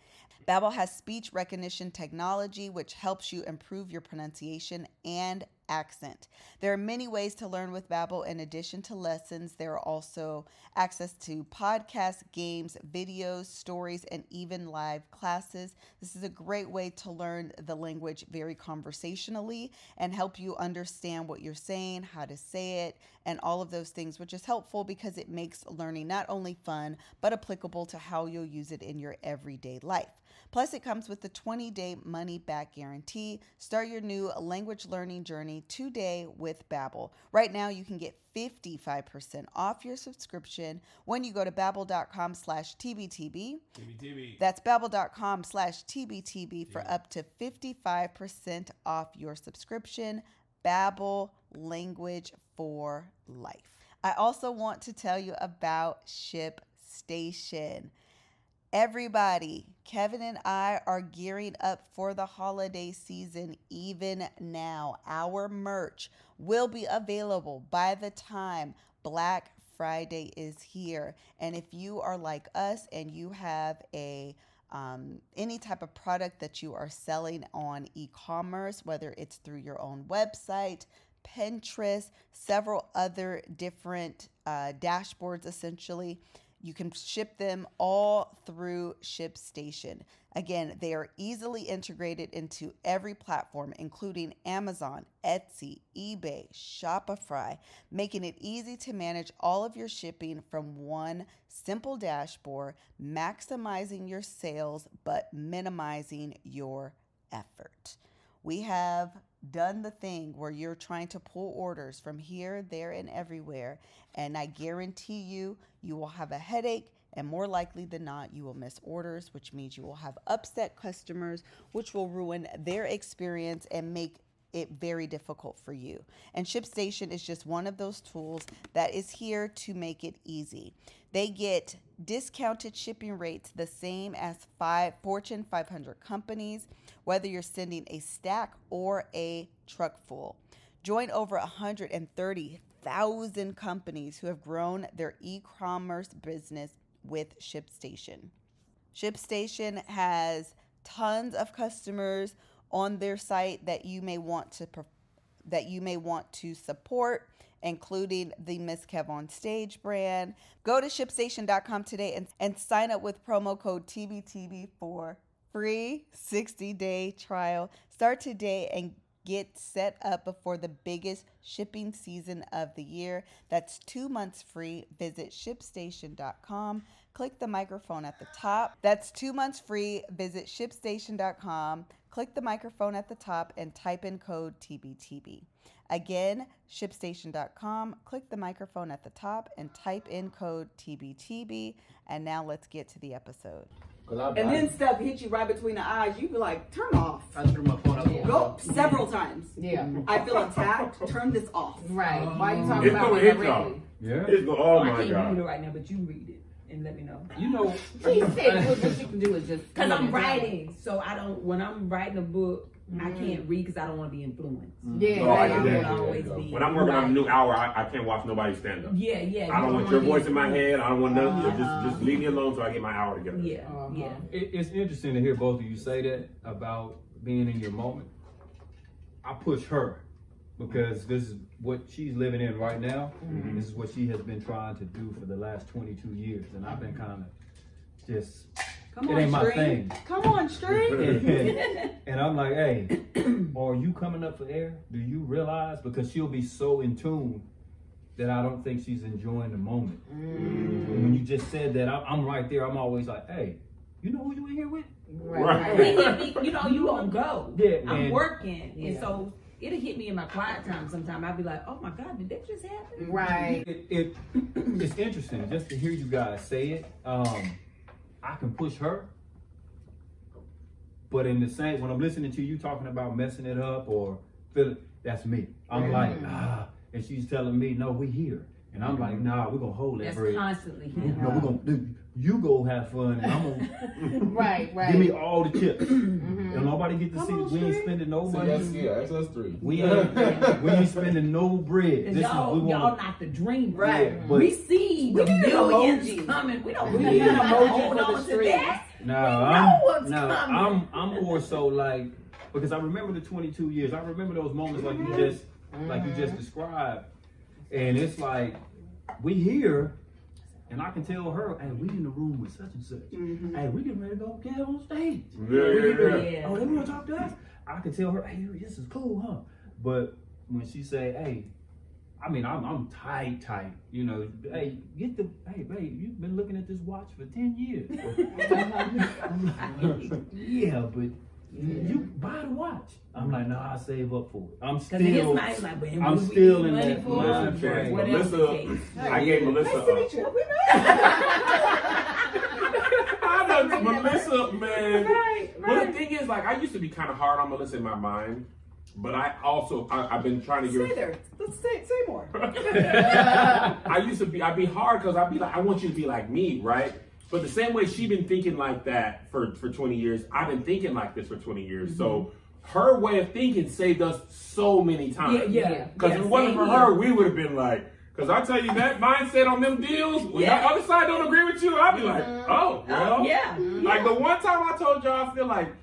Babbel has speech recognition technology which helps you improve your pronunciation and accent. There are many ways to learn with Babbel in addition to lessons. There are also access to podcasts, games, videos, stories and even live classes. This is a great way to learn the language very conversationally and help you understand what you're saying, how to say it, and all of those things, which is helpful because it makes learning not only fun but applicable to how you'll use it in your everyday life. Plus, it comes with the 20 day money back guarantee. Start your new language learning journey today with Babbel. Right now, you can get 55% off your subscription when you go to babbel.com slash TBTB. TBTB. That's babbel.com slash TBTB for up to 55% off your subscription. Babbel, language for life. I also want to tell you about ShipStation. Everybody, Kevin and I are gearing up for the holiday season even now. Our merch will be available by the time Black Friday is here. And if you are like us and you have a um, any type of product that you are selling on e commerce, whether it's through your own website, Pinterest, several other different uh, dashboards essentially. You can ship them all through ShipStation. Again, they are easily integrated into every platform, including Amazon, Etsy, eBay, Shopify, making it easy to manage all of your shipping from one simple dashboard, maximizing your sales but minimizing your effort. We have done the thing where you're trying to pull orders from here, there, and everywhere. And I guarantee you, you will have a headache. And more likely than not, you will miss orders, which means you will have upset customers, which will ruin their experience and make it very difficult for you. And ShipStation is just one of those tools that is here to make it easy. They get discounted shipping rates the same as five Fortune 500 companies, whether you're sending a stack or a truck full. Join over 130,000 companies who have grown their e-commerce business with ShipStation. ShipStation has tons of customers on their site that you may want to that you may want to support including the Miss Kev on Stage brand. Go to shipstation.com today and, and sign up with promo code TBTB for free 60 day trial. Start today and get set up before the biggest shipping season of the year. That's two months free. Visit shipstation.com. Click the microphone at the top. That's two months free. Visit shipstation.com. Click the microphone at the top and type in code TBTB. Again, shipstation.com. Click the microphone at the top and type in code TBTB. And now let's get to the episode. And then stuff hit you right between the eyes. You be like, turn off. I threw my phone up. Go several times. Yeah. I feel attacked. Turn this off. Right. Uh, Why are you talking It's about gonna me hit y'all. directly? Yeah. It's go. Oh I my can't read it right now, but you read it and let me know. You know, He said what, what you can do is just Because I'm writing, so I don't. When I'm writing a book, I can't read because I don't want to be influenced. Yeah, Oh, I right, get I that. will yeah. always be. When I'm working on a new hour, I, I can't watch nobody stand up. Yeah, yeah. I don't want your wanna be voice in my head. I don't want nothing. Uh-huh. Just just leave me alone so I get my hour together. Yeah, Uh-huh. yeah. It, it's interesting to hear both of you say that about being in your moment. I push her because this is what she's living in right now. Mm-hmm. This is what she has been trying to do for the last 22 years, and I've been kind of just Come It on, ain't my Street. thing. Come on, Street. and, and I'm like, hey, are you coming up for air? Do you realize? Because she'll be so in tune that I don't think she's enjoying the moment. And when you just said that, I, I'm right there. I'm always like, hey, you know who you in here with? Right. It hit me, you know, you gonna go. Yeah, I'm and- working, and so it'll hit me in my quiet time. Sometime I'll be like, "Oh my God, did that just happen?" Right. It, it it's interesting just to hear you guys say it. Um, I can push her, but in the same when I'm listening to you talking about messing it up or feeling, that's me. I'm like ah, and she's telling me no, we here, and I'm like nah, we're gonna hold that That's bread. constantly No, we're gonna you go have fun, and I'm gonna Right, right. give me all the chips. Mm-hmm. And nobody get to Come see on, we ain't spending no See, money. that's, yeah, that's us three. We ain't we ain't spending no bread. This y'all, we y'all not the dream. Right. Yeah, but we see We the need millions emoji. coming. We don't We we need an emoji hold for the on to street. that. No, I'm, what's no. I'm I'm more so like because I remember the 22 years. I remember those moments like you just like you just described, and it's like we here, and I can tell her, hey, we in the room with such and such. Mm-hmm. Hey, we getting ready to go get on stage. Yeah, yeah, yeah. Yeah. Oh, they want to talk to us. I can tell her, hey, this is cool, huh? But when she say, hey. I mean, I'm, I'm tight, tight. You know, hey, get the, hey, babe, you've been looking at this watch for 10 years. I'm like, yeah, but you buy the watch. I'm like, nah, I save up for it. I'm Because in his still, mind, like, I'm we still in that for? mind Listen, frame. Whatever the Melissa, case. I gave Melissa. a- I know Melissa, man. But the thing is, like, I used to be kind of hard on Melissa in my mind, but I also I, I've been trying to Say get. there. Let's say, say more. I used to be I'd be hard because I'd be like I want you to be like me, right? But the same way she's been thinking like that for for 20 years, I've been thinking like this for 20 years. So mm-hmm. her way of thinking saved us so many times. Yeah, yeah. Because yeah, if it wasn't for her, we would have been like, because I tell you that mindset on them deals, when Yeah. the other side don't agree with you, I'll be like, mm-hmm. oh, well. yeah. Like the one time I told y'all, I feel like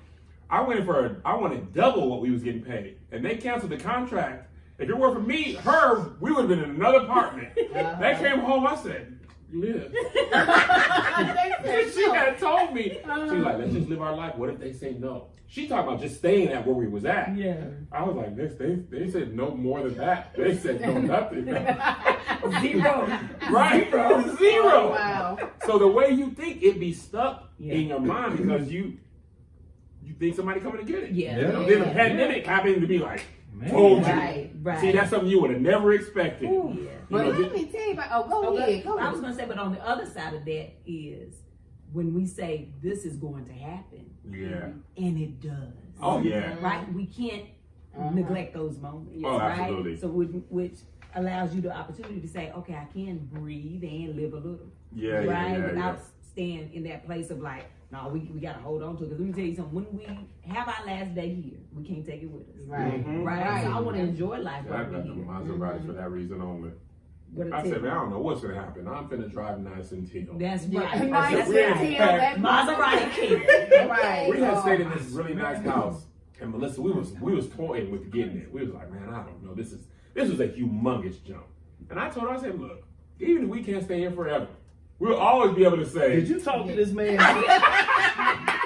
I went for, a, I wanted double what we was getting paid. And they canceled the contract. If it were for me, her, we would have been in another apartment. Uh-huh. They came home, I said, live. she had told me, uh-huh. she was like, let's just live our life. What if they say no? She talking about just staying at where we was at. Yeah. I was like, this, they, they said no more than that. They said no nothing. Zero. right? Zero. Oh, wow. So the way you think, it be stuck Yeah. in your mind because you you think somebody coming to get it. Yeah. You know, then the pandemic happened to be like, Man. told you. Right, right. See, that's something you would have never expected. Yeah. But You let me tell you about. Oh, go Oh, ahead. Go I was gonna say, but on the other side of that is when we say this is going to happen, Yeah. and it does. Oh yeah. Right? We can't neglect those moments. Oh, right? absolutely. So which, which allows you the opportunity to say, okay, I can breathe and live a little. Yeah, yeah, right? yeah, Without yeah. staying in that place of like, no, we, we gotta hold on to it. Because let me tell you something, when we have our last day here, we can't take it with us. Right. Mhm. Right? Right. So I wanna enjoy life right I while got we're the here. Maserati for that reason only. But I said, man, I don't know what's gonna happen. I'm finna drive nice and teal. That's Yeah. right. Nice That's and right. teal, that- Maserati King. Right. We had Oh, stayed in this oh. really nice house, and Melissa, we was we was toying with getting it. We was like, man, I don't know. This is this was a humongous jump. And I told her, I said, look, even if we can't stay here forever, we'll always be able to say, Did you talk to this man?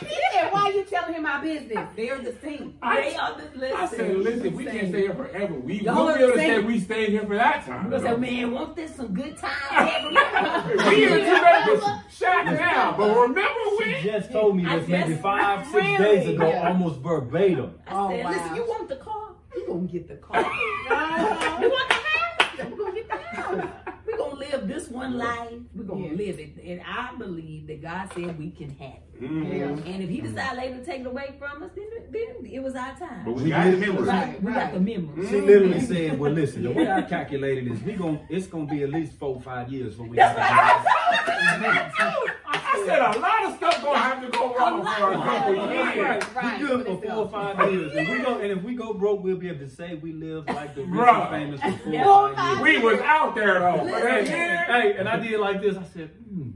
He said, why you telling him my business? They're the same. I- they are the listen. I said, listen, we can't stay here forever. We Y'all will are be able to the say same. we stayed here for that time. Because though. man, want this some good time? we even too ready to shut down. But remember when She when? just told me this maybe just- five, six really? days ago, Yeah. almost verbatim. I Oh, said, wow. listen, you want the car? You gonna get the car. you want the house? We're gonna get the house. We're live this one life. We're gonna Yeah. live it. And I believe that God said we can have it. Mhm. And if He decided later to take it away from us, then, then it was our time. But we got the memories. right. We got the memories. She literally said, "Well, listen, the way I calculated is we gon' it's gonna be at least four, five years before we." Have to I I said a lot of stuff gonna have to go wrong for a couple years. Right, Right. We good for four or five years. And we go and if we go broke, we'll be able to say we lived like the rich Bruh. and famous for four or five years. We was out there though. For Hey, hey, and I did like this. I said, hmm.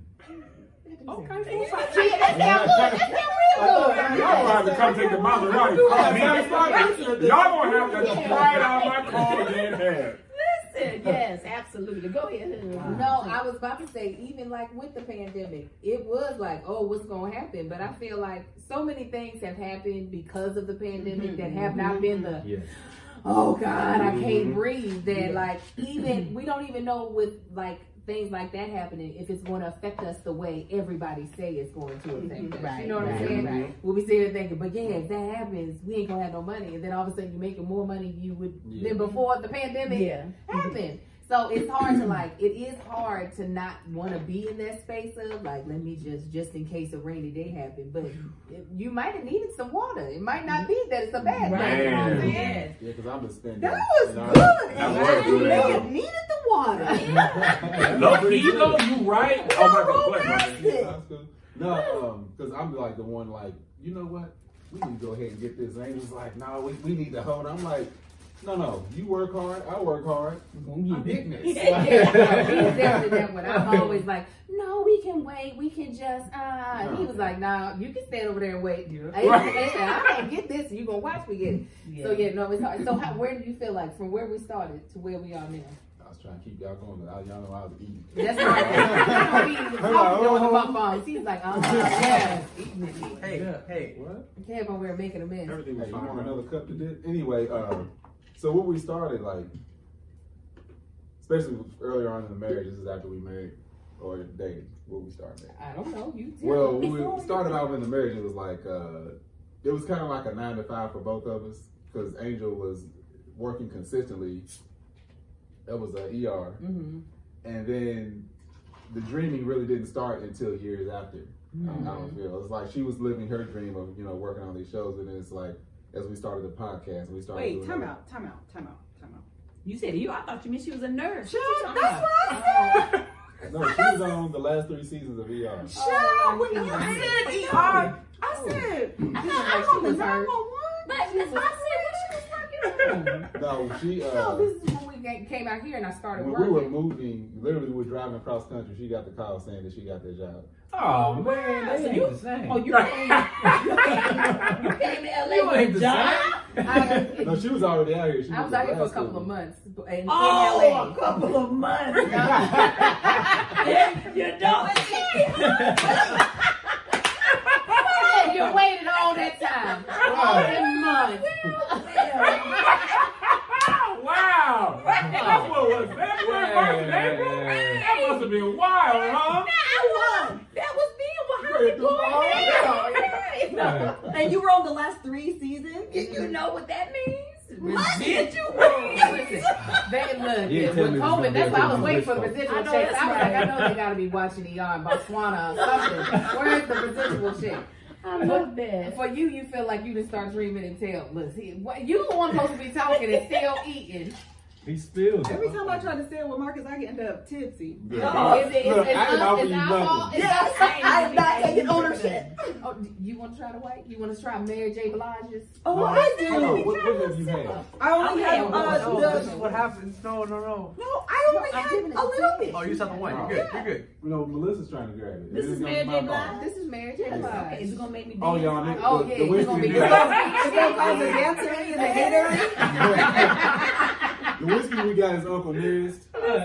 Okay, four or See, that sound good. That sound real good. Y'all gonna have to come take the Maserati from. Y'all gonna have to ride out my car and get here. Listen, yes, absolutely. Go ahead. No, I was about to say, even like with the pandemic, it was like, oh, what's going to happen? But I feel like so many things have happened because of the pandemic that have not been the, Yeah. oh God, I Mm-hmm. can't breathe. That like even we don't even know with like things like that happening if it's going to affect us the way everybody say it's going to affect mm-hmm. us. Right, you know what I'm right, saying? right. We'll be sitting there thinking, but yeah, if that happens, we ain't gonna have no money, and then all of a sudden you're making more money you would Yeah. than before the pandemic Yeah. Mm-hmm. happened. So it's hard to like. It is hard to not want to be in that space of like, let me just just in case a rainy day happened. But it, you might have needed some water. It might not be that it's a bad thing. You know what I'm saying? Yes. Yeah, because I've been spending. That was you know, good. That and was you may have needed the water. Look, you know you right. Oh my God, bless my romantic. name. That's good. No, um, because I'm like the one like, you know what? We need to go ahead and get this. And Angel's like, no, we, we need to hold. I'm like, no, no, you work hard, I work hard. I'm getting this. He's definitely that one. I'm always like, no, we can wait. We can just. uh and He was like, no, you can stand over there and wait. I, I can't get this. You gonna watch me get it. So yeah, no, it's hard. So how, where do you feel like from where we started to where we are now? I was trying to keep y'all going, but I, y'all know I was eating. That's right. He was talking on the bump phones. He's like, uh, yeah, eating it. Hey, hey, What? Came over here making a mess. Everything Hey, was you fine. want another cup to dip? Anyway, uh, so what we started, like, especially earlier on in the marriage, this is after we married or dated, what we started at. I don't know. You tell Well, we started out in the marriage, it was like, uh, it was kind of like a nine to five for both of us because Angel was working consistently. That was a ER. Mhm. And then the dreaming really didn't start until years after. I, I Mm-hmm. don't feel it's like she was living her dream of you know working on these shows, and then it's like as we started the podcast, we started. Wait, doing time other- out, time out, time out, time out. You said you. I thought you meant she was a nurse. Shut up, that's what I said. No, she was on the last three seasons of ER. Shut Oh, up. When you I said see. ER, I said, I feel like I'm she on the was hurt. 911. But I said. What she was working on. No, she. No, Uh, this is when we ga- came out here and I started when we were moving, literally, we were driving across country. She got the call saying that she got that job. Oh man, they So you- the same. Oh, you came, you came to LA You with ain't a the job? I, No, she was already out here. She I was in out here for a couple school. of months in, in Oh, LA. a couple of months. you don't. Yeah, you waited all that time, all them months. Wow! That's what was that first first April? That must have been wild, huh? That was. That was me. Well, how Ready you to do all going Yeah. And you were on the last three seasons? You, you know what that means? Residual. Listen, they look. Yeah, with me it was COVID, that's why I was waiting for the residual. residual I know checks. I was like, I know they gotta be watching ER in Botswana or something. Where's the residual check? I love that. For you, you feel like you didn't start dreaming and tell. Look, see, what- you the one supposed to be talking and still eating. He spilled. Every time I try to say it with Marcus, I get end up tipsy. Oh, is it, is, Look, it's I didn't us, offer it's you our nothing. fault? It's Yes, our- I am not taking ownership. Oh, you want to try the white? You want to try Mary J. Blige's? Oh, No, I hold on, do. What, what have you had? I only Okay, have well, uh, no, This is the. what happens. No, no, no. No, I only I'm have giving it a little bit. Oh, you just have the one. You're good. You're good. You know, Melissa's trying to grab it. This It is gonna Mary J. Blige? This is Mary J. Okay, Blige. is it gonna make me dance? Oh, y'all, nigga. Oh, the, yeah, the you whiskey gonna be good. It's gonna cause a dancer and a hater. the whiskey we got is Uncle Nearest.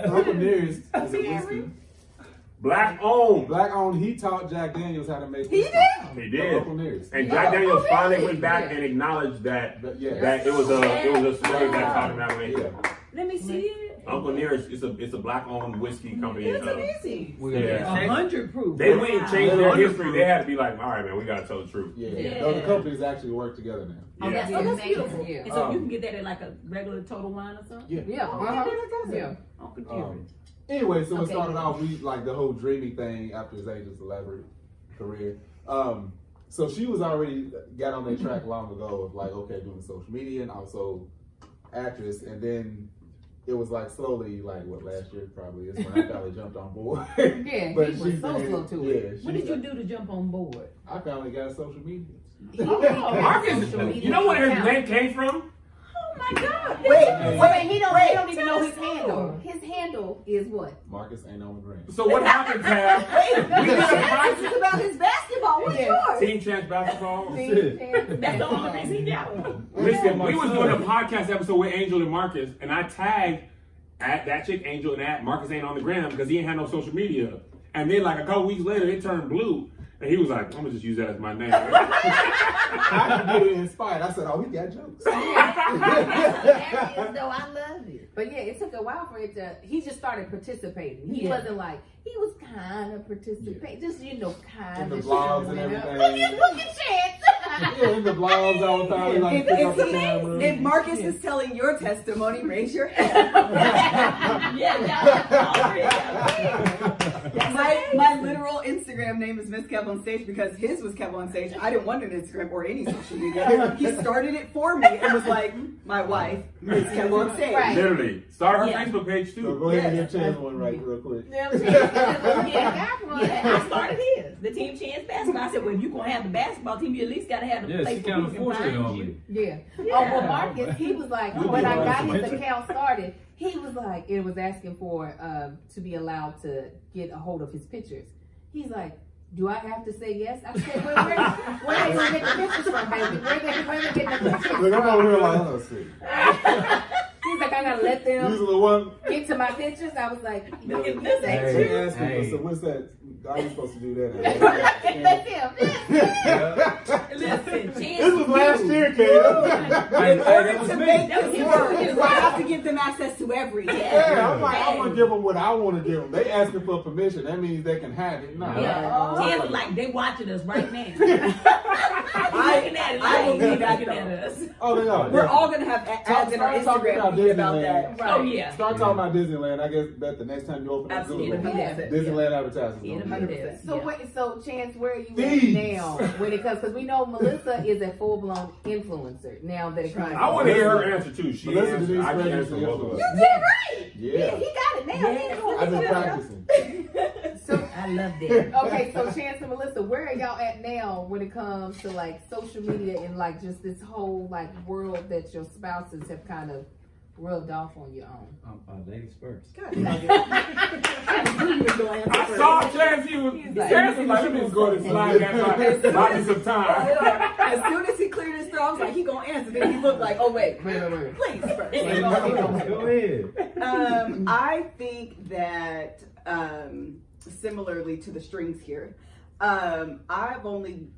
Uncle Nearest is a whiskey. Black owned. Black owned. He taught Jack Daniels how to make. He whiskey. He No, did. Uncle Nearest. And Jack Daniels finally went back Yeah. and acknowledged that But yeah. that it was a it was a story that taught him how to make it. Yeah. Let me see it. Uncle Nearest is a it's a black owned whiskey company. It's uh, amazing. Yeah. A hundred proof. they went and Wow. changed their history. They had to be like, all right, man, we gotta tell the truth. Yeah. Yeah. No, the companies actually work together now. Oh, that's, Yeah. oh, that's beautiful. Yeah. And so Um, you can get that at like a regular total wine or something? Yeah. Yeah, uh-huh. yeah. Uncle Um, anyway, so it started off we like the whole dreamy thing after his Angel's elaborate career. Um, so she was already got on that track long ago of like okay doing social media and also actress, and then it was like slowly, like what last year probably is when I finally jumped on board. Yeah, But he was she's so saying- slow to yeah, it. she's What did you do to jump on board? I finally got social media. Marcus, you know where his name came from? Oh my God! Wait, Wait, wait, he don't, wait. he don't even know his tell handle. His handle is what? Marcus ain't on the gram. So what happened, Tab? we did a This is about his basketball. What's Yeah. yours? Team Chance Basketball. That's the only reason he got one. Listen, we was doing a podcast episode with Angel and Marcus, and I tagged at that chick Angel and at Marcus ain't on the gram because he ain't had no social media. And then like a couple weeks later, it turned blue, and he was like, "I'm gonna just use that as my name." I could get inspired. I said, "Oh, he got jokes." Hilarious, though I love it. But yeah, it took a while for it to. He just started participating. He Yeah. wasn't like he was kind of participating, just you know, kind In the of and everything. Look at look at Chance. yeah, in the blogs all the time. Like If, pick if, the he- if Marcus is telling your testimony, raise your hand. Yeah, yeah. my, my literal Instagram name is Miss Kev on Stage because his was Kev on Stage. I didn't want an Instagram or any social media. He started it for me and was like, my wife, Miss Kev on Stage. Right. Literally, start her Yeah. Facebook page So too. go ahead and get Chance one right real quick. Yeah, yeah, got one. I started his. The team chance basketball. I said, well, if you're gonna have the basketball team, you at least gotta have the Yeah, place she where kind of people can find you. me. Yeah. Oh well, Marcus, he was like You'll when I got his account started, he was like it was asking for um, to be allowed to get a hold of his pictures. He's like. Do I have to say yes? I said, well, where, where they gonna get the pictures from, baby? Where they, where they getting the pictures from? Look, I'm over here from? like, let's see. He's like, I gotta let them Usually one. get to my pictures. I was like, you Look at this They ain't Hey. asked me, Hey. so what's that? Are you supposed to do that? let them. Listen, this was last year, Caleb. Hey, hey, that was To me. make That was this his work, word. I have to give them access to everything. Yeah, I'm like, I want to give them what I want to give them. They asking for permission. That means they can have it. No, Yeah, chance oh. like they watching us right now. I, looking at it I like believe they that, looking at us. Oh, they are. We're yeah. all gonna have a- ads in our Start talking Instagram about feed about Disneyland. that. Oh yeah. Start talking about Disneyland. I guess that the next time you open up Absolutely. Google, Yeah. Disneyland advertising. It'll gonna be be there. So Yeah. wait, so Chance, where are you Thieves. at now when it comes? Because we know Melissa is a full blown influencer now that it comes. I want to hear her answer too. She Melissa answered. Denise I can Frazier answer said both of us. You did right. Yeah. He got it now. He ain't I've been doing it. practicing. So I love that. okay, so Chance and Melissa, where are y'all at now when it comes to like social media and like just this whole like world that your spouses have kind of rubbed off on your own? Um, uh, ladies first. I saw Chance. He was. like- Chance was like, "Let me just go and slide that. Buy me some time." As soon as he cleared his throat, I was like, he gonna answer. Then he looked like, oh wait, Wait, wait, wait. please first. Go ahead. um, I think that um, similarly to the strings here, um, I've only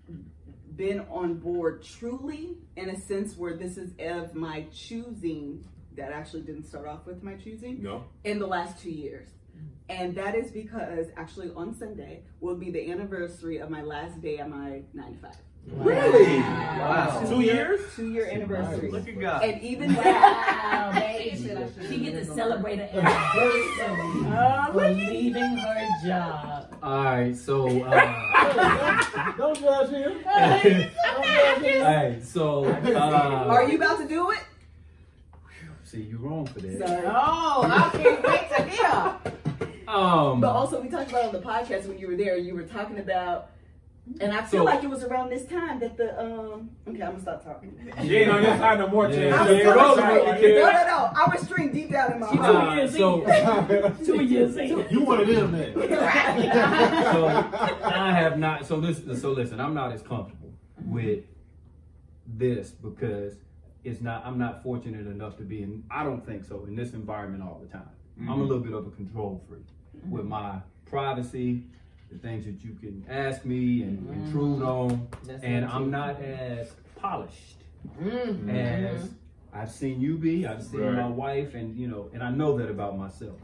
been on board truly in a sense where this is of my choosing that actually didn't start off with my choosing No. in the last two years. And that is because actually on Sunday will be the anniversary of my last day at my nine to 95. Really? Wow. Two years. Two year anniversary. Look at God. And even that, Wow. She gets to celebrate her anniversary for leaving her job. All right, so uh, Don't judge him. All right, so uh, are you about to do it? See, you wrong for that. Sorry. Oh, I can't wait to hear. Um, But also, we talked about on the podcast when you were there. You were talking about, and I feel So- like it was around this time that the um. Okay, I'm gonna stop talking. She ain't on your side no more, Chance. Yeah. She ain't on your side, No, no, no. I was string deep down in my She heart. took years so, in. Two years in. You one of them then. so I have not. So listen. So listen. I'm not as comfortable with this because it's not. I'm not fortunate enough to be in. I don't think so in this environment all the time. I'm a little bit of a control freak with my privacy, the things that you can ask me and intrude on, That's and I'm not as polished Mm. as I've seen you be. I've seen my wife, and you know, and I know that about myself.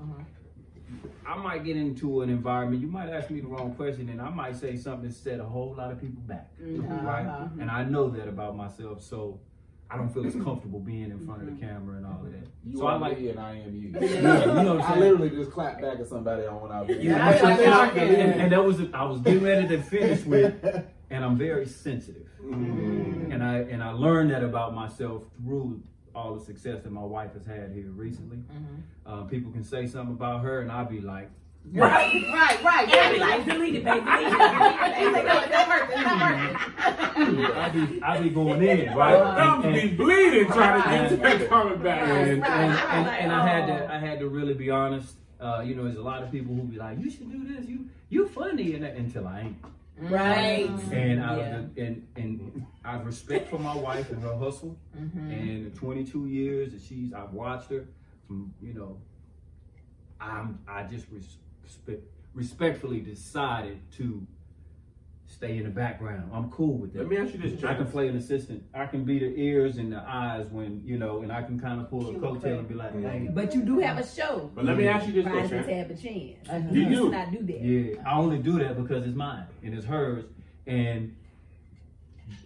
I might get into an environment. You might ask me the wrong question, and I might say something that set a whole lot of people back, right? Uh-huh. And I know that about myself, so I don't feel as comfortable being in front of the camera and all of that. You so are I like, me and I am you. yeah, you know what I I'm saying. literally just clap back at somebody on when I was Yeah, I- I- and, I- and- and that was I was getting ready to finish with, and I'm very sensitive, Mm. and I and I learned that about myself through all the success that my wife has had here recently. Mm-hmm. Uh, people can say something about her, and I'll be like, Right, right, right. Yeah, be like, delete it, baby. Delete it. Delete it. It's not working. It's not working. I be I be going in, right? Thumbs And- be bleeding trying to get that coming back. and, and, and, Right. and I had to I had to really be honest. Uh, you know, there's a lot of people who be like, "You should do this. You you funny," and that, until I ain't. Right. And I Yeah. and and I have respect for my wife and her hustle. Mm-hmm. And the 22 years that she's I've watched her from you know. I'm I just respect respectfully decided to stay in the background. I'm cool with that. Let me ask you this, I can play an assistant. I can be the ears and the eyes when you know, and I can kind of pull a coattail and be like, hey, But you do have a show. But let me ask you this Rise question. and Tab a chance. Do You you? should not do that. yeah, I only do that because it's mine and it's hers, and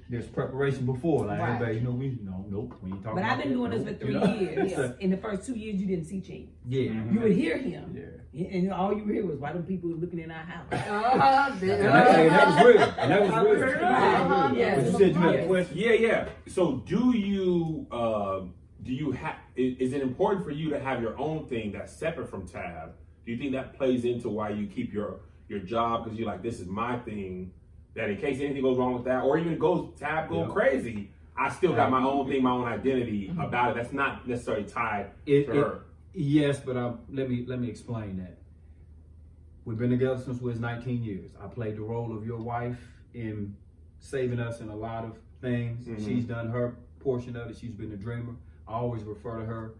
there's preparation before. Like, Right. everybody, you know, we no, nope, we ain't talking. But I've been that, doing this nope, for three you know? years. So, In the first two years, you didn't see change. yeah, You would hear him, yeah. and all you hear was, "Why them people looking in our house?" Uh-huh. And that, hey, that was real. And that was real. Uh-huh. But you said you had a question. Yeah, yeah. So, do you uh, do you have? Is, is it important for you to have your own thing that's separate from Tab? Do you think that plays into why you keep your your job because you're like, this is my thing. That in case anything goes wrong with that, or even it goes Tab go Yeah. crazy, I still got my own thing, my own identity about it. That's not necessarily tied It- to it- her. Yes, but um, let me let me explain that. We've been together since we was 19 years. I played the role of your wife in saving us in a lot of things. Mhm. She's done her portion of it. She's been a dreamer. I always refer to her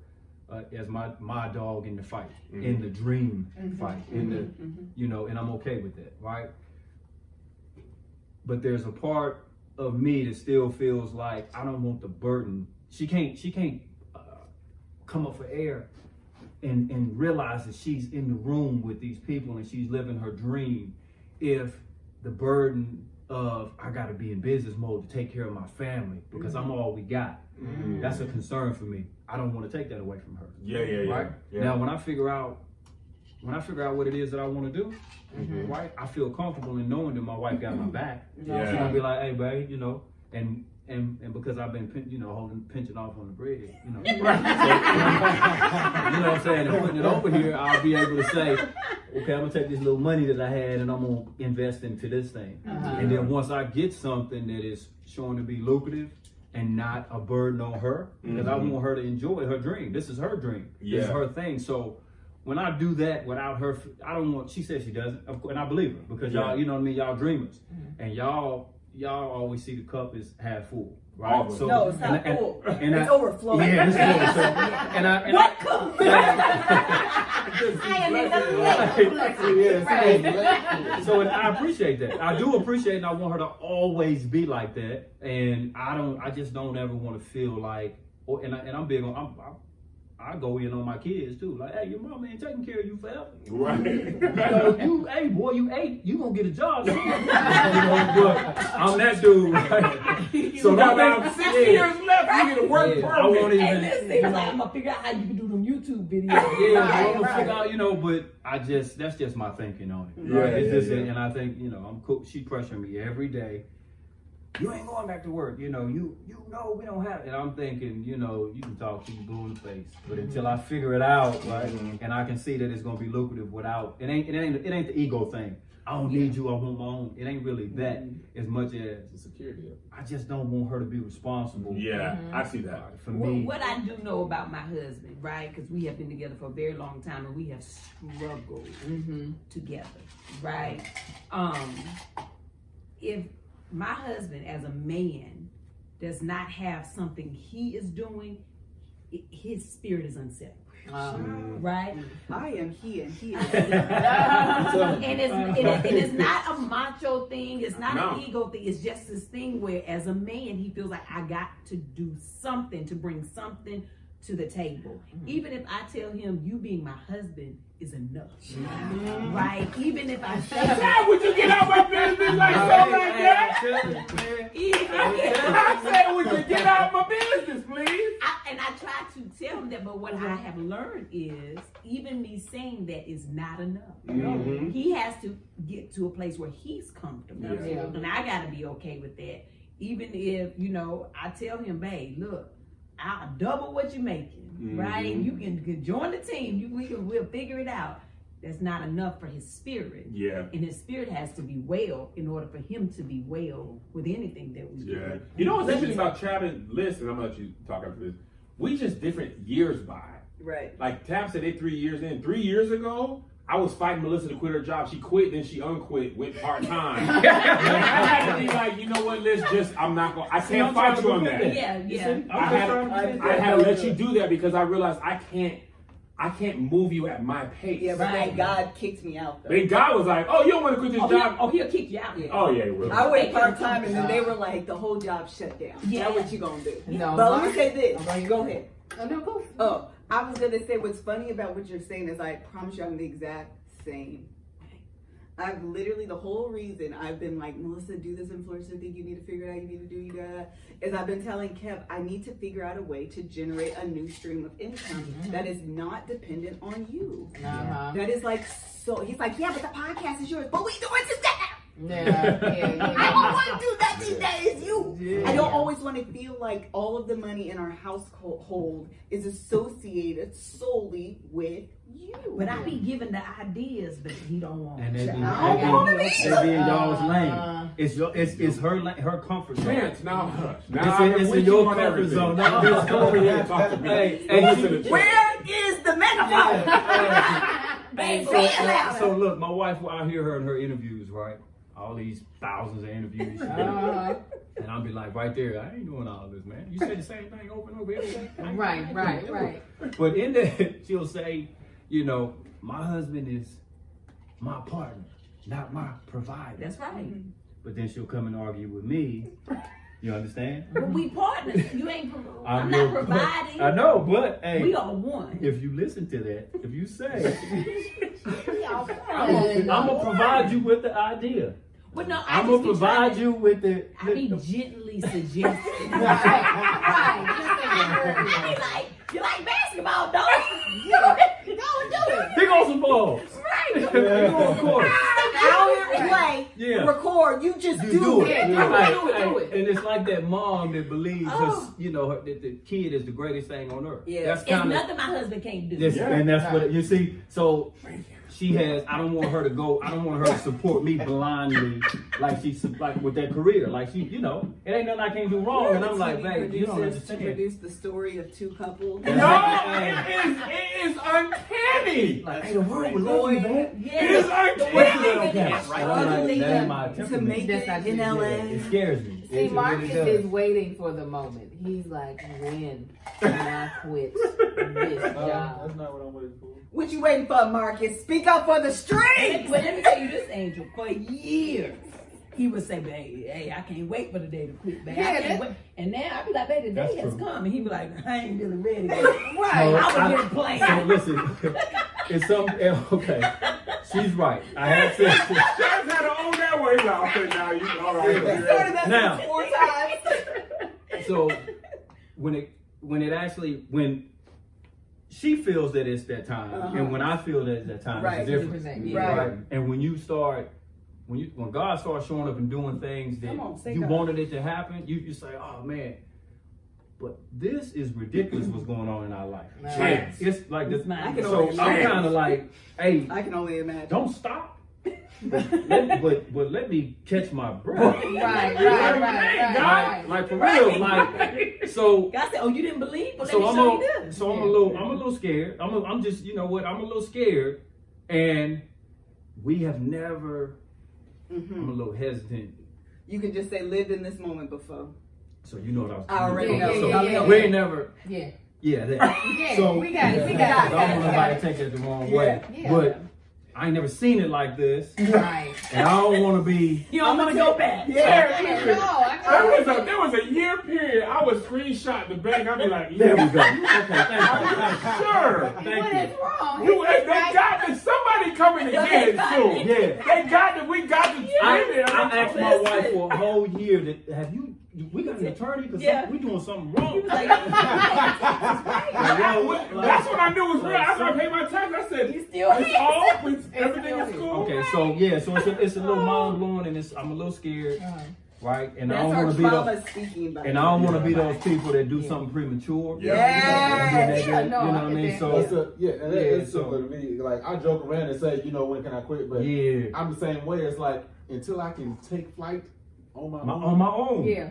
uh, as my my dog in the fight, in the dream fight, in the you know, and I'm okay with that, right? But there's a part of me that still feels like I don't want the burden. She can't. She can't uh, come up for air and and realize that she's in the room with these people and she's living her dream. If the burden of I got to be in business mode to take care of my family because I'm all we got. That's a concern for me. I don't want to take that away from her. Yeah, yeah, yeah. Right yeah. now, when I figure out when I figure out what it is that I want to do, Mhm. right, I feel comfortable in knowing that my wife got my back. Yeah. She's gonna be like, "Hey, babe, you know," and and and because I've been, you know, holding pinching off on the bread, you know, so, you know what I'm saying, and putting it over here, I'll be able to say, "Okay, I'm gonna take this little money that I had and I'm gonna invest into this thing." And then once I get something that is showing to be lucrative and not a burden on her, because I Mhm. want her to enjoy her dream. This is her dream. This is her thing. So when I do that without her, I don't want. She says she doesn't, of course, and I believe her because y'all, Yeah. you know what I mean. Y'all dreamers, mm-hmm. and y'all, y'all always see the cup is half full, right? Always. No, it's not and- and- full. and it's I- overflowing. Yeah, it's full. So, and I, and what I, cup? I am in the blessing. Yes, Right. yes. so and I appreciate that. I do appreciate, and I want her to always be like that. And I don't. I just don't ever want to feel like. Or, and I, and I'm big on. I'm, I'm, I go in on my kids too. Like, hey, your mama ain't taking care of you forever. Right. So you, hey boy, you ate, you gonna get a job. soon. You know, I'm that dude. Right? So now don't about think- six yeah. years left. You get a work Yeah, I won't permit. even. Hey, listen, you like, know, I'm gonna figure out how you can do them YouTube videos. yeah, Right, I'm gonna right. figure out, you know, but I just that's just my thinking on it. Yeah, It's yeah, just, yeah. and I think you know, I'm cool. She pressuring me every day. You ain't going back to work, you know. You you know we don't have, and I'm thinking, you know, you can talk to you blue in the face, but until I figure it out, right, Mhm. and I can see that it's gonna be lucrative without it ain't it ain't it ain't the ego thing. I don't need you. I want my own. It ain't really that as much as It's a security. I just don't want her to be responsible. Yeah, I see that. For What, me, what I do know about my husband, right? Because we have been together for a very long time and we have struggled together, right? Um, if my husband, as a man, does not have something he is doing, his spirit is unsettled, um, right? I am he and he is. and it's and it- and it's not a macho thing. It's not No. an ego thing. It's just this thing where, as a man, he feels like I got to do something to bring something to the table. Even if I tell him you being my husband is enough, right? Even if I say How would you get out my business like so like that? even I said, would you get out my business, please? I, and I try to tell him that, but what I have learned is even me saying that is not enough. Mhm. He has to get to a place where he's comfortable. Yeah. And I gotta be okay with that. Even if, you know, I tell him, babe, look, I'll double what you're making, right? Mhm. You can, can join the team. You, we can, we'll figure it out. That's not enough for his spirit. Yeah. And his spirit has to be well in order for him to be well with anything that we Yeah. do. You know what's interesting about Travis? Listen, I'm gonna let you talk after this. We just different years by. Right. Like Tab said, they three years in. Three years ago, I was fighting Melissa to quit her job. She quit, then she unquit, went part time. I had to be like, you know what? Let's just. I'm not going. to I can't I'm fight you on that. that. Yeah, yeah. I'm I had, to defend I had to let you do that because I realized I can't. I can't move you at my pace. Yeah, but Right. then God kicked me out though. Then God was like, "Oh, you don't want to quit this Oh, job? he'll, oh, he'll kick you out. Yeah. Oh yeah, he will." I went They part time, and then they were like, the whole job shut down. Yeah. Now what you gonna do? No, but let me my- say this. Go ahead. Oh, no, go. Oh, I was gonna say what's funny about what you're saying is I promise you I'm the exact same. I've literally the whole reason I've been like Melissa, do this influencer thing. You need to figure it out. You need to do you gotta. Is I've been telling Kev I need to figure out a way to generate a new stream of income that is not dependent on you. Uh-huh. That is like so. He's like, yeah, but the podcast is yours. But we doing this now. Yeah, yeah, yeah. I don't want to do that these days. You. Yeah. I don't always want to feel like all of the money in our household is associated solely with you. But I be giving the ideas, but he don't want And they it. be, I don't wanna be they be in y'all's Uh, lane. It's your, it's, it's her, la- her comfort zone. Chance, now hush. Now It's I in- it's in your comfort zone. Now just come over here talk to me. Hey, Don't hey, listen to Where is the metaphor? Baby, So, so, so look, my wife, I hear her in her interviews, right? All these thousands of interviews. Uh-huh. and I'll be like, right there, I ain't doing all this, man. You say the same thing over and over every day. I ain't- I Right, right, right. it. But in there, she'll say, you know, my husband is my partner, not my provider. That's right. But then she'll come and argue with me. You understand? But we partners. You ain't. Pro- I'm, your- not providing. I know, but hey, We are one. if you listen to that, if you say, Y'all I'm gonna provide you with the idea. But no, I I'm gonna provide to- you with the. I be gently suggesting. Right, right. I be like, you like basketball, don't you? Yeah. Do it. Pick on some balls. Right. Pick on court. Out here play, Yeah. record. You just You do, do it. it. Yeah, Right. do it, do it. And it's like that mom that believes, her, Oh. you know, her, that the kid is the greatest thing on earth. Yeah. That's It's kind of nothing my husband can't do. Yes, Yeah. and that's what you see. So she has. I don't want her to go. I don't want her to support me blindly, like she's like with that career. Like she, you know, it ain't nothing I can't do wrong. And I'm like, babe, you don't producers to produce the story of two couples. No, it is, it is uncanny. Like, hey, the world would love you, man. It Yeah. is uncanny. Okay, Right. right. I'm like, that ain't my to temperament. make That's it in. LA. It scares me. See, Marcus is waiting for the moment. He's like, when can I quit this job? That's not what I'm waiting for. What you waiting for, Marcus? Speak up for the But street. let me tell you this, Angel. For years, he would say, "Babe, hey, I can't wait for the day to quit, babe. I Yeah, can't wait." And now I be like, "Babe, the day has true. come," and he be like, "I ain't really ready." yet." Right. No, I I- was just playing. So listen, it's some eh, okay. She's right. I have to. Chance had to own that way. He's like, okay, now you all right. Started that Now. four times. So when it when it actually when she feels that it's that time Uh-huh. and when I feel that it's that time Right. it's different. Different thing. Yeah. Right. And when you start when you when God starts showing up and doing things that on, you God. wanted it to happen, you you say, Oh man, but this is ridiculous what's going on in our life. Right. It's like this It's mine. I can so only I'm kinda like, hey, I can only imagine. don't stop. Let, but but let me catch my breath. Right, right, right, right, Like, right. like for real, like so God said, "Oh, you didn't believe? Well, let so me I'm show a, you this." so I'm a little I'm a little scared. I'm a, I'm just you know what I'm a little scared, and we have never. Mhm. I'm a little hesitant. You can just say lived in this moment before. So you know what I was. I already okay, know. So Yeah, yeah, yeah, we yeah. ain't never. Yeah. Yeah. That, Yeah, so we got it, we got it. I don't want nobody to take it the wrong way, Yeah. but I ain't never seen it like this, Right. and I don't want to be. You don't want to go back. Yeah. No, I There was can't. a there was a year period I would screenshot the bank. I'd be like, There we go. Okay, thank you. Sure. Thank What you. is wrong? You, they got to somebody coming to get it soon. Yeah. They got to we got to I, spend it. I asked my wife for a whole year that have you we got an attorney because Yeah. we doing something wrong. He was like, Like, yo, What- That's when I knew it was real. After I paid my tax, I said, You still it's here. all, it's, everything is cool. Okay, so yeah, so it's a, it's a little oh. mind blowing and it's I'm a little scared, uh-huh. right? And I don't want to be those. speaking. And I don't want to be those people that do something premature. Yeah. Yeah, You know yeah, what no, I I mean? So That's a, yeah, and that, Yeah, it's so- similar to me. Like I joke around and say, you know, when can I quit? But yeah, I'm the same way. It's like until I can take flight on my, my, own, on my own. Yeah.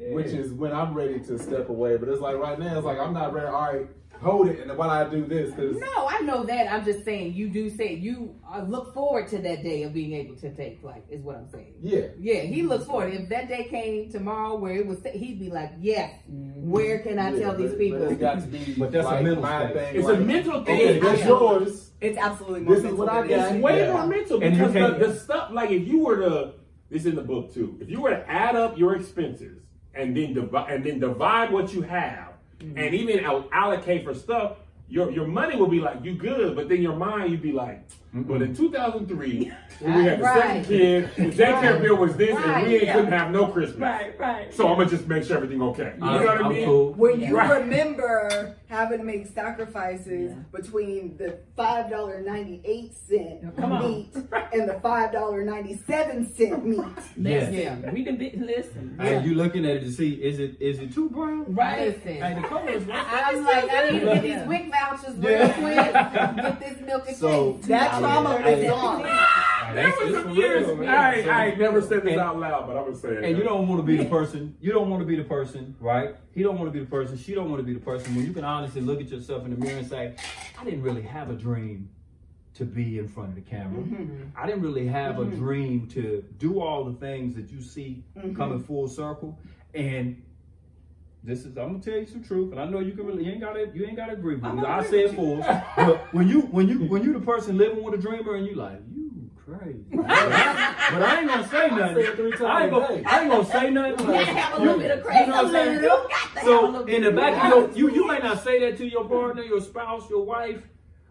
Yeah. which is when I'm ready to step away. But it's like right now, it's like I'm not ready. All right, hold it, and while I do this, because No, I know that. I'm just saying you do say you uh, look forward to that day of being able to take flight. Is what I'm saying. yeah, Yeah, he looks forward. If that day came tomorrow where it was, he'd be like, "Yes, where can I yeah, tell these people?" But it's got to be. But that's a like, mental my thing. It's like, a mental thing. Okay, that's yours. It's absolutely more This is what I mental than got. It's way Yeah. more mental And because the, the stuff like if you were to this in the book too. If you were to add up your expenses and then divide and then divide what you have. Mm-hmm. And even allocate for stuff, your your money will be like you good, but then your mind you'd be like, but in 2003 when we had the Right. second kid, the daycare Right. bill was this, and we ain't yeah. couldn't have no Christmas. Right, right. So I'm gonna just make sure everything okay. You I, know what I I'm mean? cool. When you Right. remember having to make sacrifices between the five dollar ninety eight cent come on. meat and the five dollar ninety seven cent meat. Yeah. Yeah, we done been listen. And you looking at it to see is it is it too brown? Right. Listen. Hey, the color is right. I'm like, I need to get these WIC vouchers real Yeah. quick. Get this milk and So- cake. That trauma Yeah. gone. That's was some years. I, ain't- I ain't never said this out loud, but I'm gonna say it. And you don't want to be the person. You don't want to be the person, right? He don't want to be the person. She don't want to be the person. When you can honestly look at yourself in the mirror and say, "I didn't really have a dream to be in front of the camera. I didn't really have a dream to do all the things that you see coming full circle." And this is I'm gonna tell you some truth, and I know you can really you ain't gotta you ain't gotta agree with me. I say it for us. But when you when you when you the person living with a dreamer and you like you crazy, but I ain't gonna say nothing. say three times I ain't gonna day. I ain't gonna say nothing. You gotta have a little bit of crazy. You know what I'm saying? You got to have a So in the back of your you you may not say that to your partner, your spouse, your wife,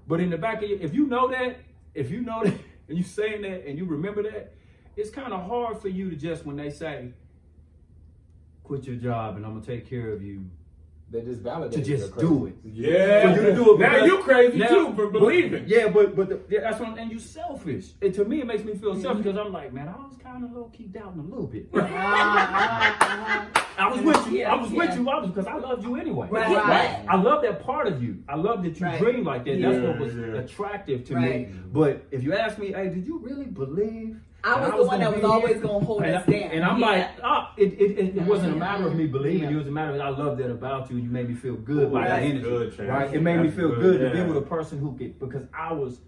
but in the back of your if you know that, if you know that and you saying that and you remember that, it's kind of hard for you to just when they say, quit your job and I'm gonna take care of you, They just validate to just do it. Yeah. For you to do it Now because- you crazy Now- too for but- believing. yeah, but but the, yeah, that's what, and you selfish. And to me, it makes me feel selfish mm-hmm. because I'm like, man, I was kind of low key doubting a little bit. Ah, ah, ah. I was with you. Yeah, I was with you. I was because I loved you anyway. Right. Right. I love that part of you. I love that you Right. dream like that. That's what was yeah. attractive to Right. me. But if you ask me, hey, did you really believe? I that was the one that was always gonna hold and us I- down. And I'm Yeah. like, ah, it, it, it, it wasn't a matter of me believing Yeah. you. It was a matter of I love that about you. and You made me feel good by That's the energy. good, right? It made me feel good, good, to yeah. be with a person who could because I was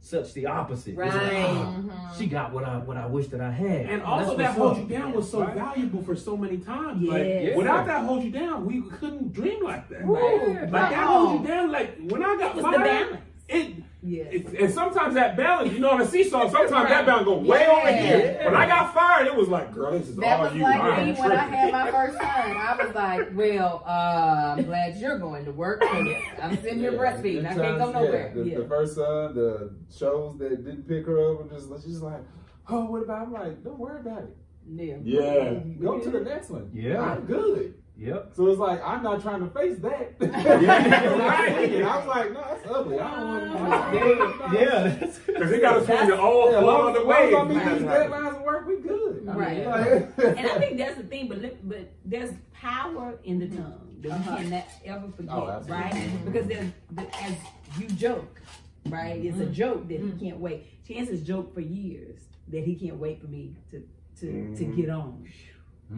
such the opposite. It's like, Right. ah, She got what I what I wish that I had. And also that hold you down was so Right? valuable for so many times. Yes. Like Yeah. without that hold you down, we couldn't dream like that. Right. Like that hold you down. Like when I got It was the fired, balance. it, Yes. it and sometimes that balance, you know, on a seesaw, sometimes that balance go way over here. Yeah. When I got fired, it was like, girl, this is That all was you. like I'm me when I had my first son. I was like, well, uh, I'm glad you're going to work. I'm sitting here Yeah, breastfeeding. I can't go nowhere. Yeah, the, Yeah. the first son, the shows that didn't pick her up, and just she's like, oh, what about? I'm like, don't worry about it. Yeah. Yeah. Go to the next one. Yeah. I'm good. Yep. So it's like I'm not trying to face that. Right. I was like, no, that's ugly. I don't want uh, to. Yeah. yeah. Because he got to swing it all Yeah, all long, other long way. as I meet these deadlines at work, we good. I mean, Right. like- And I think that's the thing, but but there's power in the tongue that we uh-huh. cannot ever oh, forget, Oh, right? Because there's as you joke, right? It's a mm-hmm. joke that he mm-hmm. can't wait. Chance has joked for years that he can't wait for me to to to mm-hmm. get on.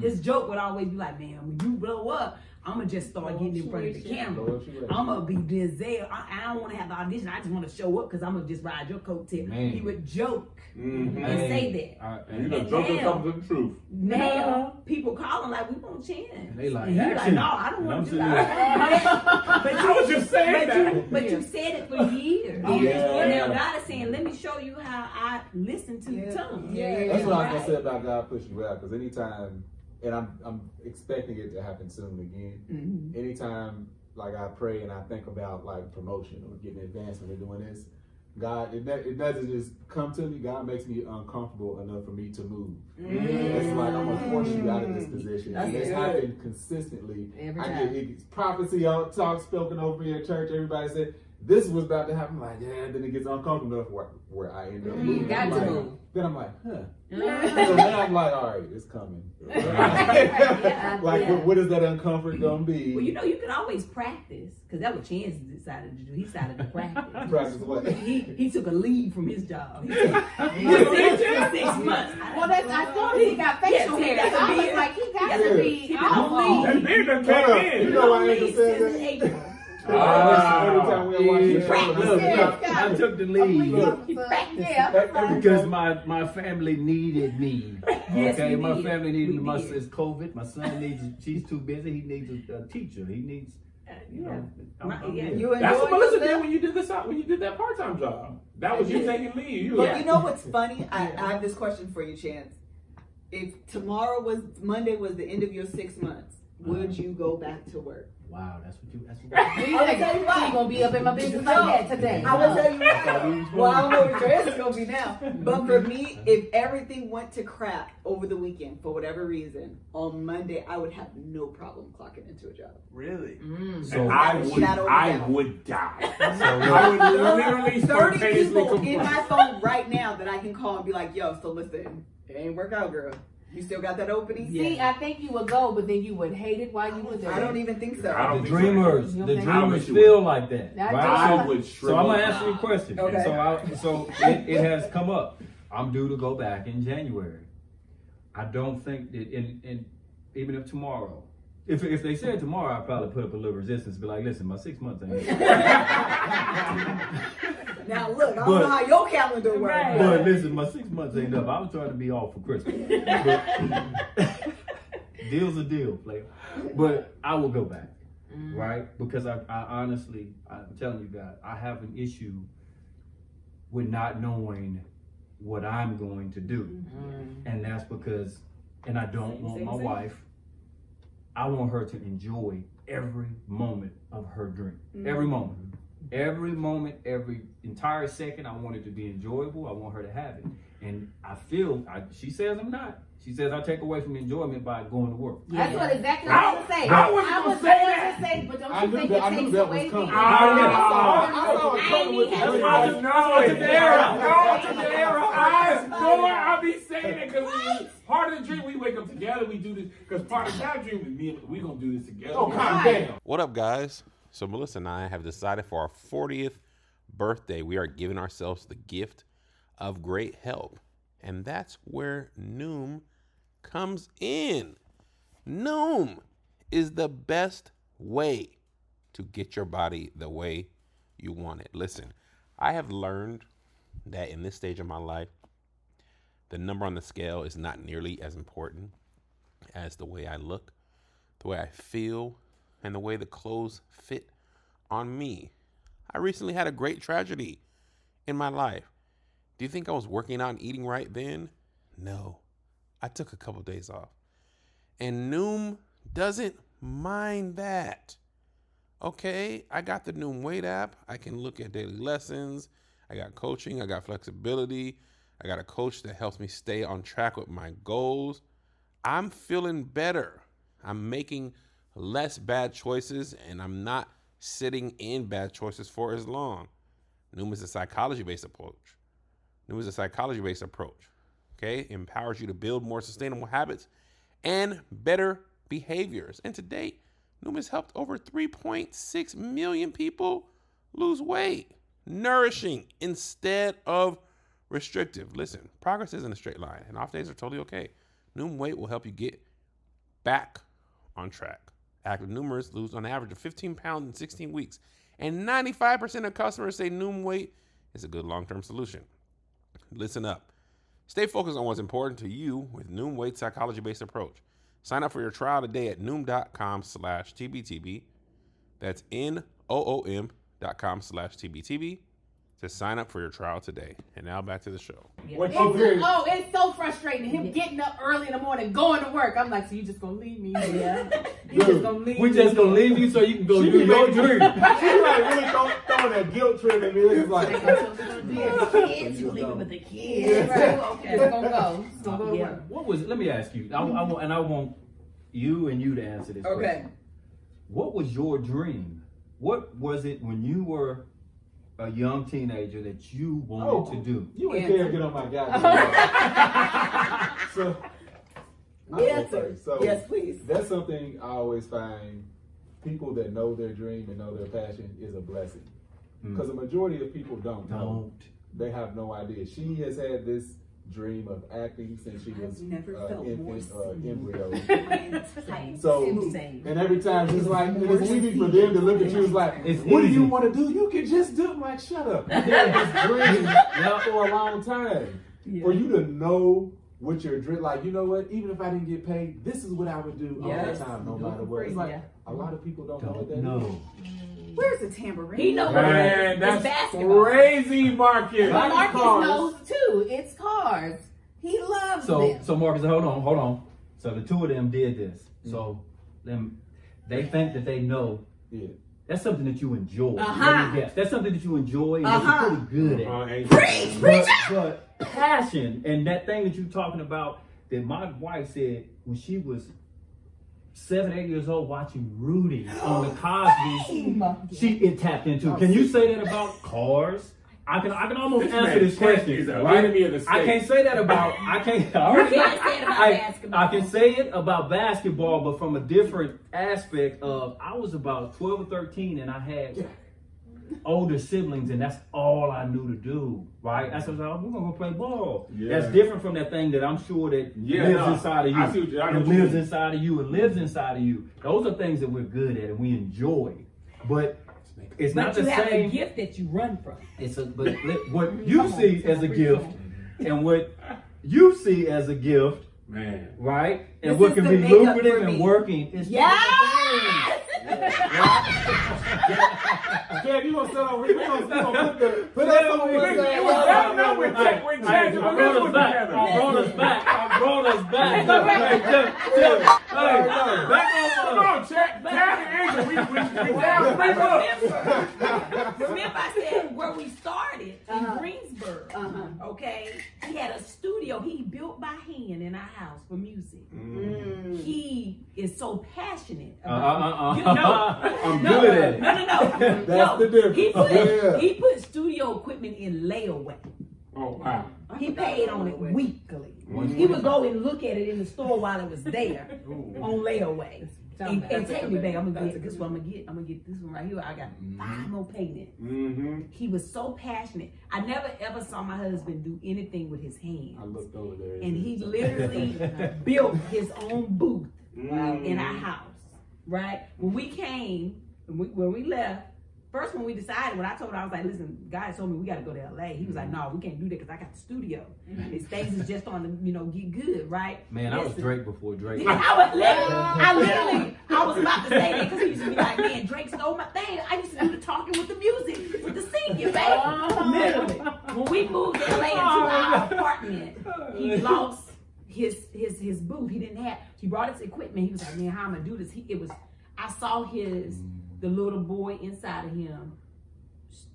His joke would always be like, "Man, when you blow up, I'm gonna just start getting in front of the camera. Lord, she ready. I'm gonna be Denzel. I, I don't want to have the audition. I just want to show up because I'm gonna just ride your coattail." Man. He would joke Mhm. and say that. I- You know, And Joker now- comes to the truth. Now people calling like we want chance. and they like And he like, no, I don't want to do sitting that. but I was just saying but that. you, but you said it for years. Yeah. And now God is saying, let me show you how I listen to the tongue. Yeah. That's what I'm gonna say about God pushing you out. Because anytime, and I'm I'm expecting it to happen soon again. Mhm. Anytime, like I pray and I think about like promotion or getting advancement or doing this, God, it, it doesn't just come to me. God makes me uncomfortable enough for me to move. It's like I'm gonna force you out of this position. That's and it's happened consistently. Every I time. get it's prophecy all talk spoken over me at church. Everybody said this was about to happen. I'm like, yeah, then it gets uncomfortable enough where, where I end up mm, You got to move. Then I'm like, huh. so then I'm like, all right, it's coming. Yeah, like, yeah. what, what is that uncomfort gonna be? Well, you know, you can always practice because that what Chance decided to do. He decided to practice. Practice what? He he took a leave from his job. He took, he took six, six months. Well, that's I saw he got facial Yes, hair. got I was like, he got Yeah. to be He off got That leave. beard done Hold came up. in. You know why Angel leave said since that? April. Uh, every time we watch Yeah, the show, look, look, look, look, I took the He lead practiced. Yeah. because my, my family needed me. Yes, okay, we my did. family needed We my did. it's COVID. My son needs she's too busy. He needs a, a teacher. He needs uh, you know. I'm- Right, I'm yeah. You That's what enjoy Melissa did yourself? when you did this when you did that part time job. That was you taking leave. You But like, you know what's funny? I, I have this question for you, Chance. If tomorrow was Monday was the end of your six months, uh-huh. would you go back to work? Wow, that's what you. That's what. You think tell you you why. gonna be up in my business like that today? I will tell you I thought we why. Well, I don't know going- what your answer's gonna be now. But for me, if everything went to crap over the weekend for whatever reason, on Monday I would have no problem clocking into a job. Really? Mm. So and I would, Shadow of a I doubt. would die. so I would literally Thirty spontaneously people in my phone right now that I can call and be like, "Yo, so listen, it ain't work out, girl. You still got that opening?" See, I think you would go, but then you would hate it while you were there. I don't even think so. I don't the think so. dreamers, You the don't think- I dreamers feel like that, Not right? I So- would So shrivel I'm gonna up. answer your question. Okay. So I, so it, it has come up. I'm due to go back in January. I don't think that in, in even if tomorrow, if if they said tomorrow, I'd probably put up a little resistance, be like, listen, my six months ain't. Now look, I don't But- know how your calendar works. Right. but listen, my six months ain't up. I was trying to be off for Christmas. But- deal's a deal, player. But I will go back, mm. right? Because I, I honestly, I'm telling you guys, I have an issue with not knowing what I'm going to do. Mm. And that's because, and I don't Same, want same, my same. wife, I want her to enjoy every moment of her dream. Mm-hmm. Every moment. Every moment, every entire second, I want it to be enjoyable. I want her to have it. And I feel, I, she says I'm not. She says I take away from enjoyment by going to work. That's what exactly what I was gonna say. I wasn't I gonna was say going that. to say, but don't I you knew think that- it I knew takes that was away from coming. I know. I saw it I coming with ain't the even- I everybody. know it. Era. No, it's the era. I know it. I be saying it because part of the dream we wake up together. We do this because part of that dream is me. and We gonna do this together. Oh, calm down. What up, guys? So Melissa and I have decided for our 40th birthday, we are giving ourselves the gift of great help. And that's where Noom comes in. Noom is the best way to get your body the way you want it. Listen, I have learned that in this stage of my life, the number on the scale is not nearly as important as the way I look, the way I feel, and the way the clothes fit on me. I recently had a great tragedy in my life. Do you think I was working out and eating right then? No. I took a couple days off. And Noom doesn't mind that. Okay, I got the Noom Weight app. I can look at daily lessons. I got coaching. I got flexibility. I got a coach that helps me stay on track with my goals. I'm feeling better. I'm making less bad choices and I'm not sitting in bad choices for as long. Is a psychology based approach. Is a psychology based approach. Okay, empowers you to build more sustainable habits and better behaviors. And to date, has helped over 3.6 million people lose weight, nourishing instead of restrictive. Listen, progress isn't a straight line, and off days are totally okay. Noom Weight will help you get back on track. Active Noomers lose on average of 15 pounds in 16 weeks, and 95% of customers say Noom Weight is a good long-term solution. Listen up. Stay focused on what's important to you with Noom Weight psychology-based approach. Sign up for your trial today at noom.com slash TBTB. That's N-O-O-M dot com slash TBTB to sign up for your trial today. And now back to the show. What It's, you hear? oh, it's so frustrating. Him getting up early in the morning, going to work. I'm like, so you just gonna leave me? Yeah. You just gonna leave We me? just gonna leave you so you can go She do your dream. She like really throw, throwing that guilt trip at me. It's like, kids, you leave it with the kids. Yeah, right. Okay, it's gonna go. It's gonna go Yeah. What was? It? Let me ask you. I, I want, and I want you and you to answer this. Okay. question. What was your dream? What was it when you were a young teenager that you wanted Oh, to do? You ain't Answer. care to get on my goddamn. so, I'll Answer. So, yes, please. That's something I always find people that know their dream and know their passion is a blessing. Mm. Because the majority of people don't. Don't. They have no idea. She has had this dream of acting since she was I've never uh, felt more infant, uh, embryo. So, Insane. and every time she's like, and it's easy for them to look at you, it's like, It's what do you want to do? You can just do it. Like, shut up. You had this dream for a long time. For you to know what your dream, like, you know what? Even if I didn't get paid, this is what I would do all the time, no Do matter what. It's like yeah. a lot of people don't, know what Don't that is. Know. Where's the tambourine? He knows what it Man, is. that's It's basketball. crazy, Marcus. But Marcus cars. knows too. It's cars. He loves So them. so Marcus, hold on, hold on. So the two of them did this. So them they think that they know Yeah. that's something that you enjoy. Uh-huh. Let me guess. That's something that you enjoy and Uh-huh. you're pretty good at. Uh, ain't- But, but passion and that thing that you're talking about that my wife said when she was seven, eight years old watching Rudy on the Cosby, she it tapped into. Can you say that about cars? I can I can almost This answer this question. right? enemy the I can't say that about I can't. I already- can't say it about I, basketball. I can say it about basketball, but from a different aspect of I was about twelve or thirteen and I had older siblings, and that's all I knew to do. Right? That's what I was like, we're gonna go play ball. Yeah. That's different from that thing that I'm sure that Yeah, lives no, inside of you. I see what you- I know and what you lives inside of you and lives inside of you. Those are things that we're good at and we enjoy. But it's But not you the have same. a gift that you run from. It's a but what you on, see as a gift and what you see as a gift, Man. right? And This what is can be makeup lucrative and working is Yes! Kev, you gonna sit over here? We gonna, we gonna put the put that on We- one we- was down there with Hey, Jack- with hey, Jack I and brought us back. I brought us back. I brought us back. Hey, Jeff, Jeff, hey, back Come on. on, Jack. Jack and Angel. We, we, we down three bucks. Remember, remember I said where we started in Uh-huh. Greensburg. Uh-huh. Okay, he had a studio he built by hand in our house for music. Mm. He is so passionate Uh, about. uh, uh, You know, I'm no, good at it. No, no, no. That's no. the difference. He put Yeah. he put studio equipment in layaway. Oh, wow. He paid on it weekly. He would go and look at it in the store while it was there on layaway. And, and take me back. I'm gonna get this one. I'm gonna get. I'm gonna get this one right here. I got five more painted. Mm-hmm. He was so passionate. I never ever saw my husband do anything with his hands. I looked over there. And he literally built his own booth Mm. in our house. Right? When we came, when we, when we left, first when we decided, when I told him, I was like, listen, God told me we got to go to LA. He was like, mm-hmm. no, we can't do that because I got the studio. Mm-hmm. His things is just on the, you know, get good, right? Man, I was Drake before Drake. I was literally, I literally, I was about to say that because he used to be like, man, Drake stole my thing. I used to do the talking with the music, with the singing, baby. Literally. When we moved to LA into our apartment, he lost his his his booth. He didn't have. He brought his equipment. He was like, man, how am I gonna do this? He, it was. I saw his mm-hmm. The little boy inside of him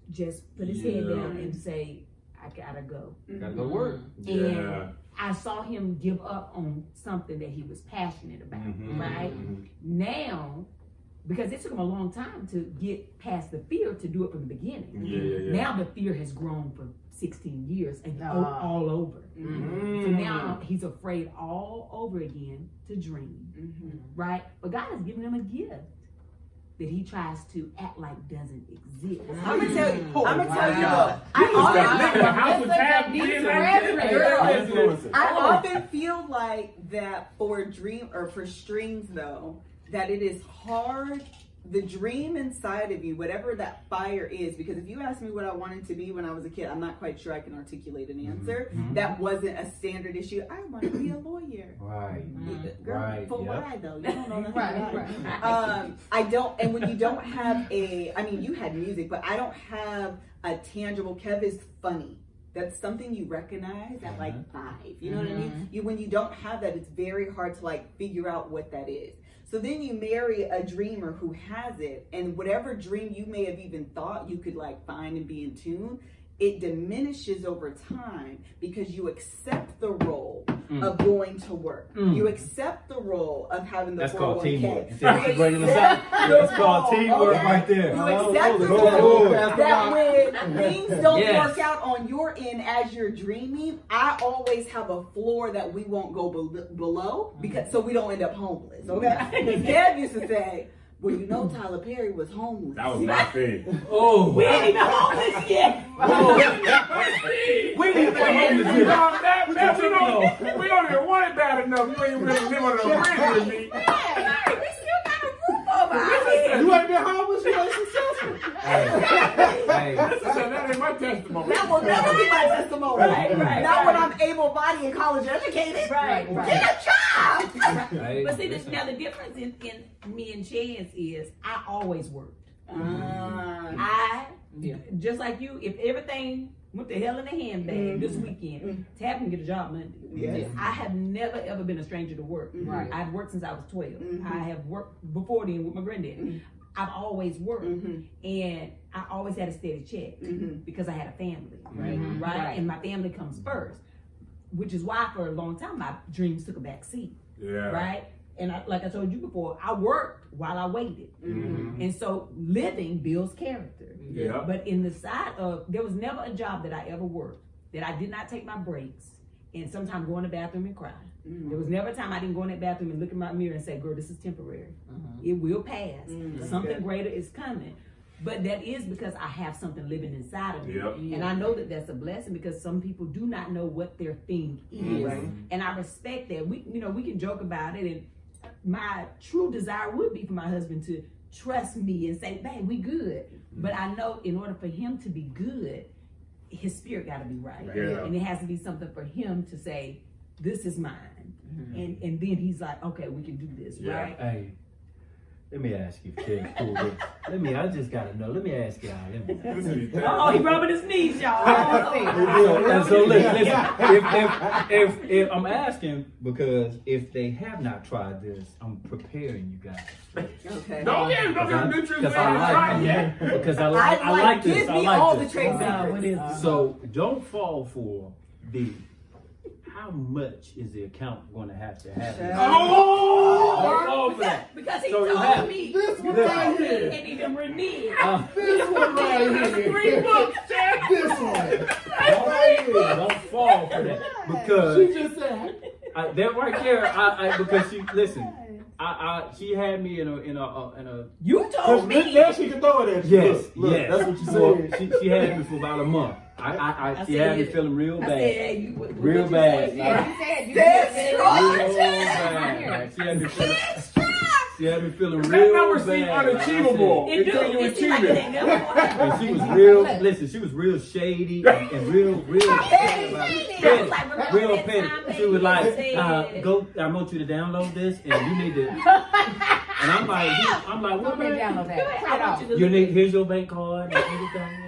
just put his head Yeah. down and say, I gotta go. Gotta go to work. Yeah. And I saw him give up on something that he was passionate about, Mhm. right? Mhm. Now, because it took him a long time to get past the fear to do it from the beginning. Yeah, yeah, yeah. Now the fear has grown for 16 years and o- Ah. all over. Mm. So now he's afraid all over again to dream, Mm-hmm. right? But God has given him a gift that he tries to act like doesn't exist. I'm gonna tell you. I'm gonna oh, tell you. Wow. Look, I You just got often- lit in house with tab These like that. everywhere. Influencer. I often feel like that for dream or for strings though, that it is hard. The dream inside of you, whatever that fire is, because if you ask me what I wanted to be when I was a kid, I'm not quite sure I can articulate an mm-hmm. answer. Mhm. That wasn't a standard issue. I want to be a lawyer. Right. Mm-hmm. Mm-hmm. Girl, Right, for yep. why though? You don't know nothing Right, about right. Um, I don't, and when you don't have a, I mean, you had music, but I don't have a tangible. Kev is funny. That's something you recognize at like uh-huh. five. You know what I mean? You when you don't have that, it's very hard to like figure out what that is. So then you marry a dreamer who has it, and whatever dream you may have even thought you could like find and be in tune, it diminishes over time because you accept the role Mm. of going to work. Mm. You accept the role of having the That's 401k. called teamwork. You see You how she's accept That's called teamwork okay? right there. You Oh, the go role forward. that when things don't Yes. work out on your end as you're dreaming, I always have a floor that we won't go bel- below because so we don't end up homeless. Okay? Because Kev used to say, "Well, you know, Tyler Perry was homeless." That was my thing. Oh, we ain't even homeless yet. we need to homeless here. that, that, we, don't, we don't even want it bad enough. You ain't really living on a bridge with me. You ain't been homeless, you ain't successful. Hey, That ain't my testimony. That will never be my testimony. Right, right, Not when. I'm able-bodied and college educated. Right, right. Get a job. hey. But see, this, now the difference in, in me and Chance is I always worked. Ah. I, just like you, if everything went to hell in a handbag this Mm-hmm. weekend, Tab can get a job Monday. Yes. I have never ever been a stranger to work. Right. I've worked since I was 12. Mhm. I have worked before then with my granddaddy. Mhm. I've always worked. Mhm. And I always had a steady check because I had a family. Right. Right? Right. And my family comes first. Which is why for a long time my dreams took a back seat. Yeah. Right? And I, like I told you before, I worked while I waited. Mhm. And so living builds character. Yeah. But in the side of, there was never a job that I ever worked that I did not take my breaks and sometimes go in the bathroom and cry. Mm-hmm. There was never a time I didn't go in that bathroom and look in my mirror and say, girl, this is temporary. It will pass. Mhm. Something Yeah. greater is coming. But that is because I have something living inside of me. Yep. And I know that that's a blessing because some people do not know what their thing is. Right. And I respect that. We you know, we can joke about it and my true desire would be for my husband to trust me and say, "Babe, we good." Mm-hmm. But I know in order for him to be good, his spirit got to be right, Yeah. and it has to be something for him to say, "This is mine," mm-hmm. and and then he's like, "Okay, we can do this," Yeah. right? Hey, let me ask you, Ted. Cool. Let- Let me. I just gotta know. Let me ask y'all. Let me. Listen to Oh, he rubbing his knees, y'all. So, and so listen, listen. If, if, if, if I'm asking because if they have not tried this, I'm preparing you guys. Okay. Don't get don't get Because nutrients I like, right yeah, because I I like, I like, like this. give I like all this. the trade Uh, what is secrets. it? So don't fall for the. How much is the account going to have to have? it? Oh! Don't fall for Because, because he So told have- me This one he right told me here. and even reneged. Uh, This one right here. Three books, Chad. This one. don't, don't fall for that She because just said. I, that right there. I, I because she listen. I, I she had me in a in a uh, in a You told me. Now she can throw it at you. yes Look, look, yes. That's what you Well, said. she, she had me for about a month. I I, I, I she had me said- feeling real I bad. said, hey, you, what, what Real you bad. say? Like, You said you said- strong. real bad. Like, she had me feeling. She had me feeling That real number bad. seemed Like, I said- unachievable It do. you It seems like achieve it it. ain't never gonna happen. And she was real. Listen, she was real shady and, and real, real, Petty. petty, Like, real that petty. She was like, uh, "Go, I want you to download this, and you need to." And I'm like, I'm like, Go what ahead, man? download that. Print it I off. want you You need here's your bank card and everything.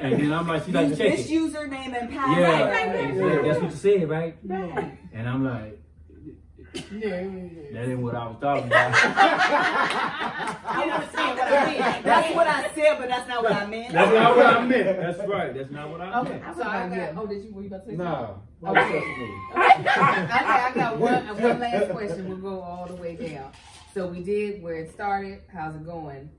And then I'm like, she's like, check this it. username and password. Yeah, right, right, And right. that's what you said, right? Right. And I'm like, Yeah. that ain't what I was talking about. I understand what I mean. That's what I said, but that's not what I meant. That's not what I meant. That's right. That's not what I meant. Okay, meant. so I got. Oh, did you? Were you about to say something? Nah. Why Okay. you touching okay, I got one. One last question. We'll go all the way down. So we did where it started. How's it going?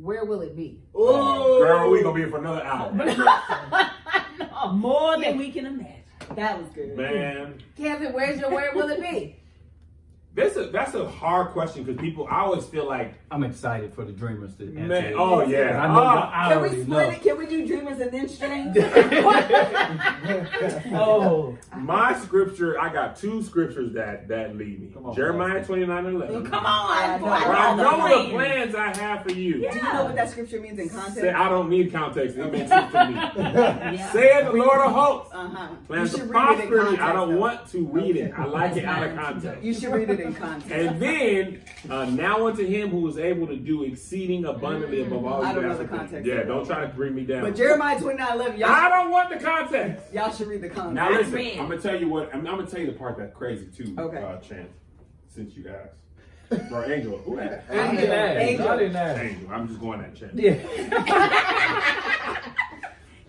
Where will it be? Ooh. Girl, we gonna be here for another hour. More than we can imagine. That was good. Man, Kevin, where's your where will it be? That's a that's a hard question because people. I always feel like, I'm excited for the dreamers to answer man, it. oh I yeah, know. Ah, I Can we split know. it? Can we do dreamers and then strings? Oh, my scripture. I got two scriptures that that lead me. On, Jeremiah Pastor. 29 and 11. Come on, boy. For I I know know the the plans I have for you. Do you know what that scripture means in context? Say, I don't need context. It makes it for me. Yeah. Said the Lord of hosts. Uh-huh. Plans to should read it in prosper me. I don't though. want to read it. I like it out of context. You should read it in context. And then, uh, now unto him who is able to do exceeding abundantly above all I you don't know the context Yeah, don't try to bring me down. But Jeremiah 29 11, y'all, I don't want the context. y'all should read the context. Now listen. I'm gonna tell you what. I'm, I'm gonna tell you the part that's crazy too. Okay. Uh, Chance, since you asked, or Angel, who asked? I didn't ask. Angel. I didn't ask. Angel. I'm just going at Chance. Yeah.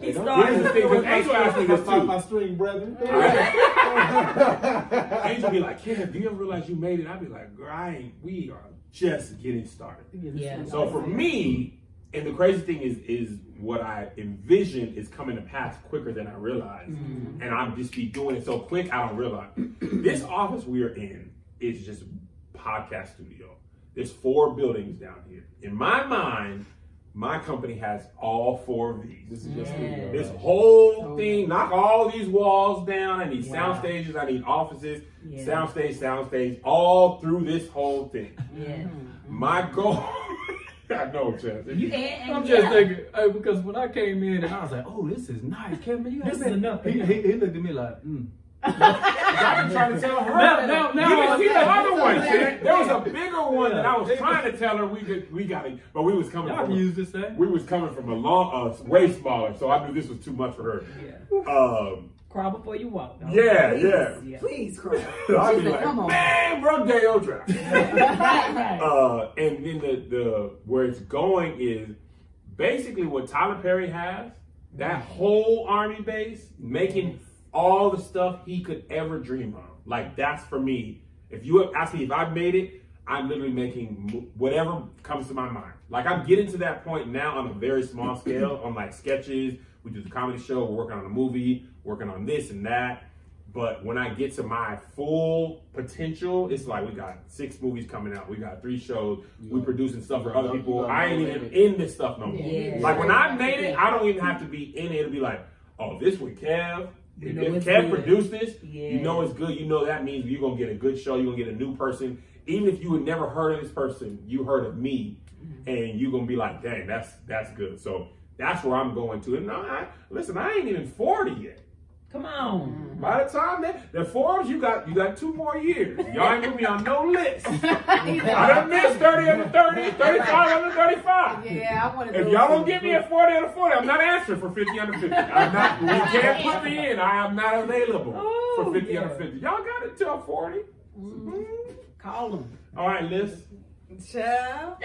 Hey, don't- started- Here's the thing, 'cause Angel asked me this Talk too. my string, brethren. Angel be like, Kev, do you ever realize you made it? I'd be like, girl, I ain't, we are just getting started. Yeah. So for me, and the crazy thing is, is what I envision is coming to pass quicker than I realize, Mm-hmm. and I'm just be doing it so quick I don't realize. this office we are in is just podcast studio. There's four buildings down here. In my mind, my company has all four of these. This is just Yeah. This whole thing, knock all these walls down. I need Wow. sound stages. I need offices, Yeah. sound stage, sound stage, all through this whole thing. Yeah. My goal. I know, Chance. You, and, and I'm yeah. just thinking, hey, because when I came in and I was like, oh, this is nice, Kevin. You This got is enough. He, he, he looked at me like, mm. I've been trying to tell her. Now- now- now you I didn't see the other one, Chance. There was a bigger one that I was trying to tell her we could, we got it, but we was coming Y'all from. can use this thing. we was coming from a long, uh, way smaller, so I knew this was too much for her. Yeah. Um, Crawl before you walk. dog. yeah, Please. yeah. yeah. Please, cry. I'd be like, "Come on." man, bro, Dale draft. right, right. Uh, and then the, the where it's going is basically what Tyler Perry has. That whole army base making all the stuff he could ever dream of. Like that's for me. If you ask me if I've made it, I'm literally making whatever comes to my mind. Like I'm getting to that point now on a very small scale on like sketches. We do the comedy show. We're working on a movie. Working on this and that. But when I get to my full potential, it's like we got six movies coming out. We got three shows. We producing stuff for other people. I ain't even in this stuff no more. Yeah. Like when I made it, I don't even have to be in it. It'll be like, oh, this with Kev. You If, know if it's Kev produced this, Yeah. you know it's good. You know that means you're gonna get a good show. You're gonna get a new person. Even if you had never heard of this person, you heard of me, Mm-hmm. and you're gonna be like, dang, that's that's good. So that's where I'm going to. And no, I, listen, I ain't even 40 yet. Come on. By the time that the Forbes, you got you got two more years. Y'all ain't gonna be on no list. I done missed 30 under 30, 35 under 35. Yeah, I want to If y'all don't get me at 40 under 40, I'm not answering for 50 under 50. I'm not, you can't put me in. I am not available for 50 yeah. under 50. Y'all got it till 40. Mm-hmm. Mm-hmm. Call them. All right, Liz. Child.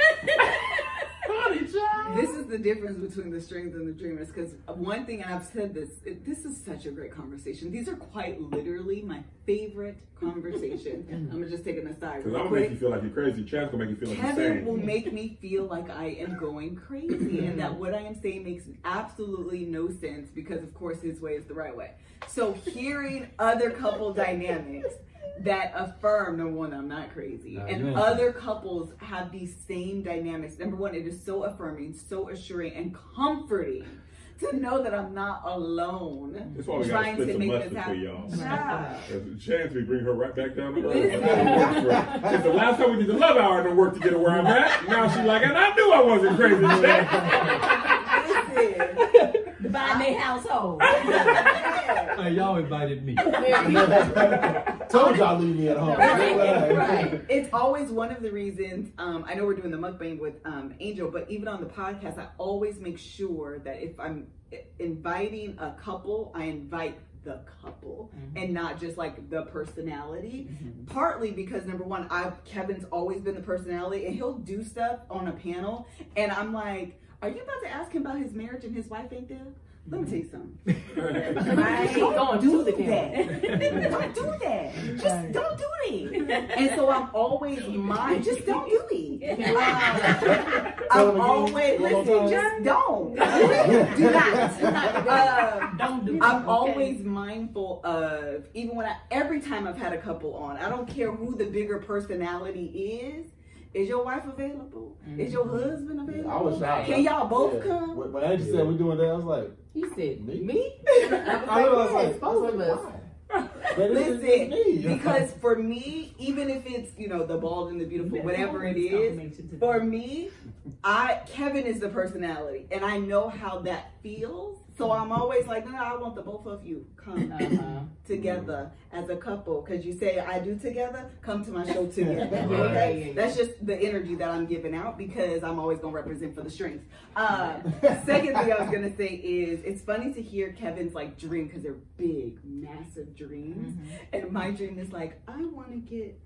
Honey, child. This is the difference between the strings and the dreamers. Because one thing, and I've said this, it, this is such a great conversation. These are quite literally my favorite conversation. I'm gonna just take an aside. Because I'm gonna make you feel like you're crazy. Chad's gonna make you feel like you're Kevin will make me feel like I am going crazy and that what I am saying makes absolutely no sense because, of course, his way is the right way. So, hearing other couple dynamics that affirm number one, I'm not crazy, Nah, and you other couples have these same dynamics. Number one, it is so affirming, so assuring, and comforting. To know that I'm not alone That's why we gotta split to some make mustard this for happen. y'all. Child. There's a chance we bring her right back down to Listen. earth. Since the last time we did the love hour, it didn't work to get her where I'm at. Now she's like, and I knew I wasn't crazy. Chance. Listen. Divine their household. Hey, y'all invited me. Told y'all leave me at home. Right, right. It's always one of the reasons. Um, I know we're doing the mukbang with um, Angel, but even on the podcast, I always make sure that if I'm inviting a couple, I invite the couple and not just like the personality. Partly because number one, I Kevin's always been the personality, and he'll do stuff on a panel, and I'm like, "Are you about to ask him about his marriage and his wife ain't there?" Let me tell you something. Right? Don't to do the camera. that. don't do that. Just don't do it. And so I'm always mind. Just don't do it. Uh, I'm always One listen. Just don't. do not. Uh, Don't do that. I'm okay? always mindful of even when I every time I've had a couple on. I don't care who the bigger personality is. Is your wife available? Is your mm-hmm. husband available? I was shocked. Can y'all both Yeah. come? When, when Angie said we're doing that, I was like, He said, Me? me? I was like, I was both of us. why? But it's just Listen, because for me, even if it's you know the bald and the beautiful, whatever it is, for me, I Kevin is the personality, and I know how that feels. So I'm always like, no, I want the both of you come Uh-huh. together as a couple. Because you say I do together, come to my show together. Yeah, okay, yeah, yeah. that's just the energy that I'm giving out because I'm always gonna represent for the strength. Uh, second thing I was gonna say is it's funny to hear Kevin's like dream because they're big, massive dreams, Mm-hmm. and my dream is like I want to get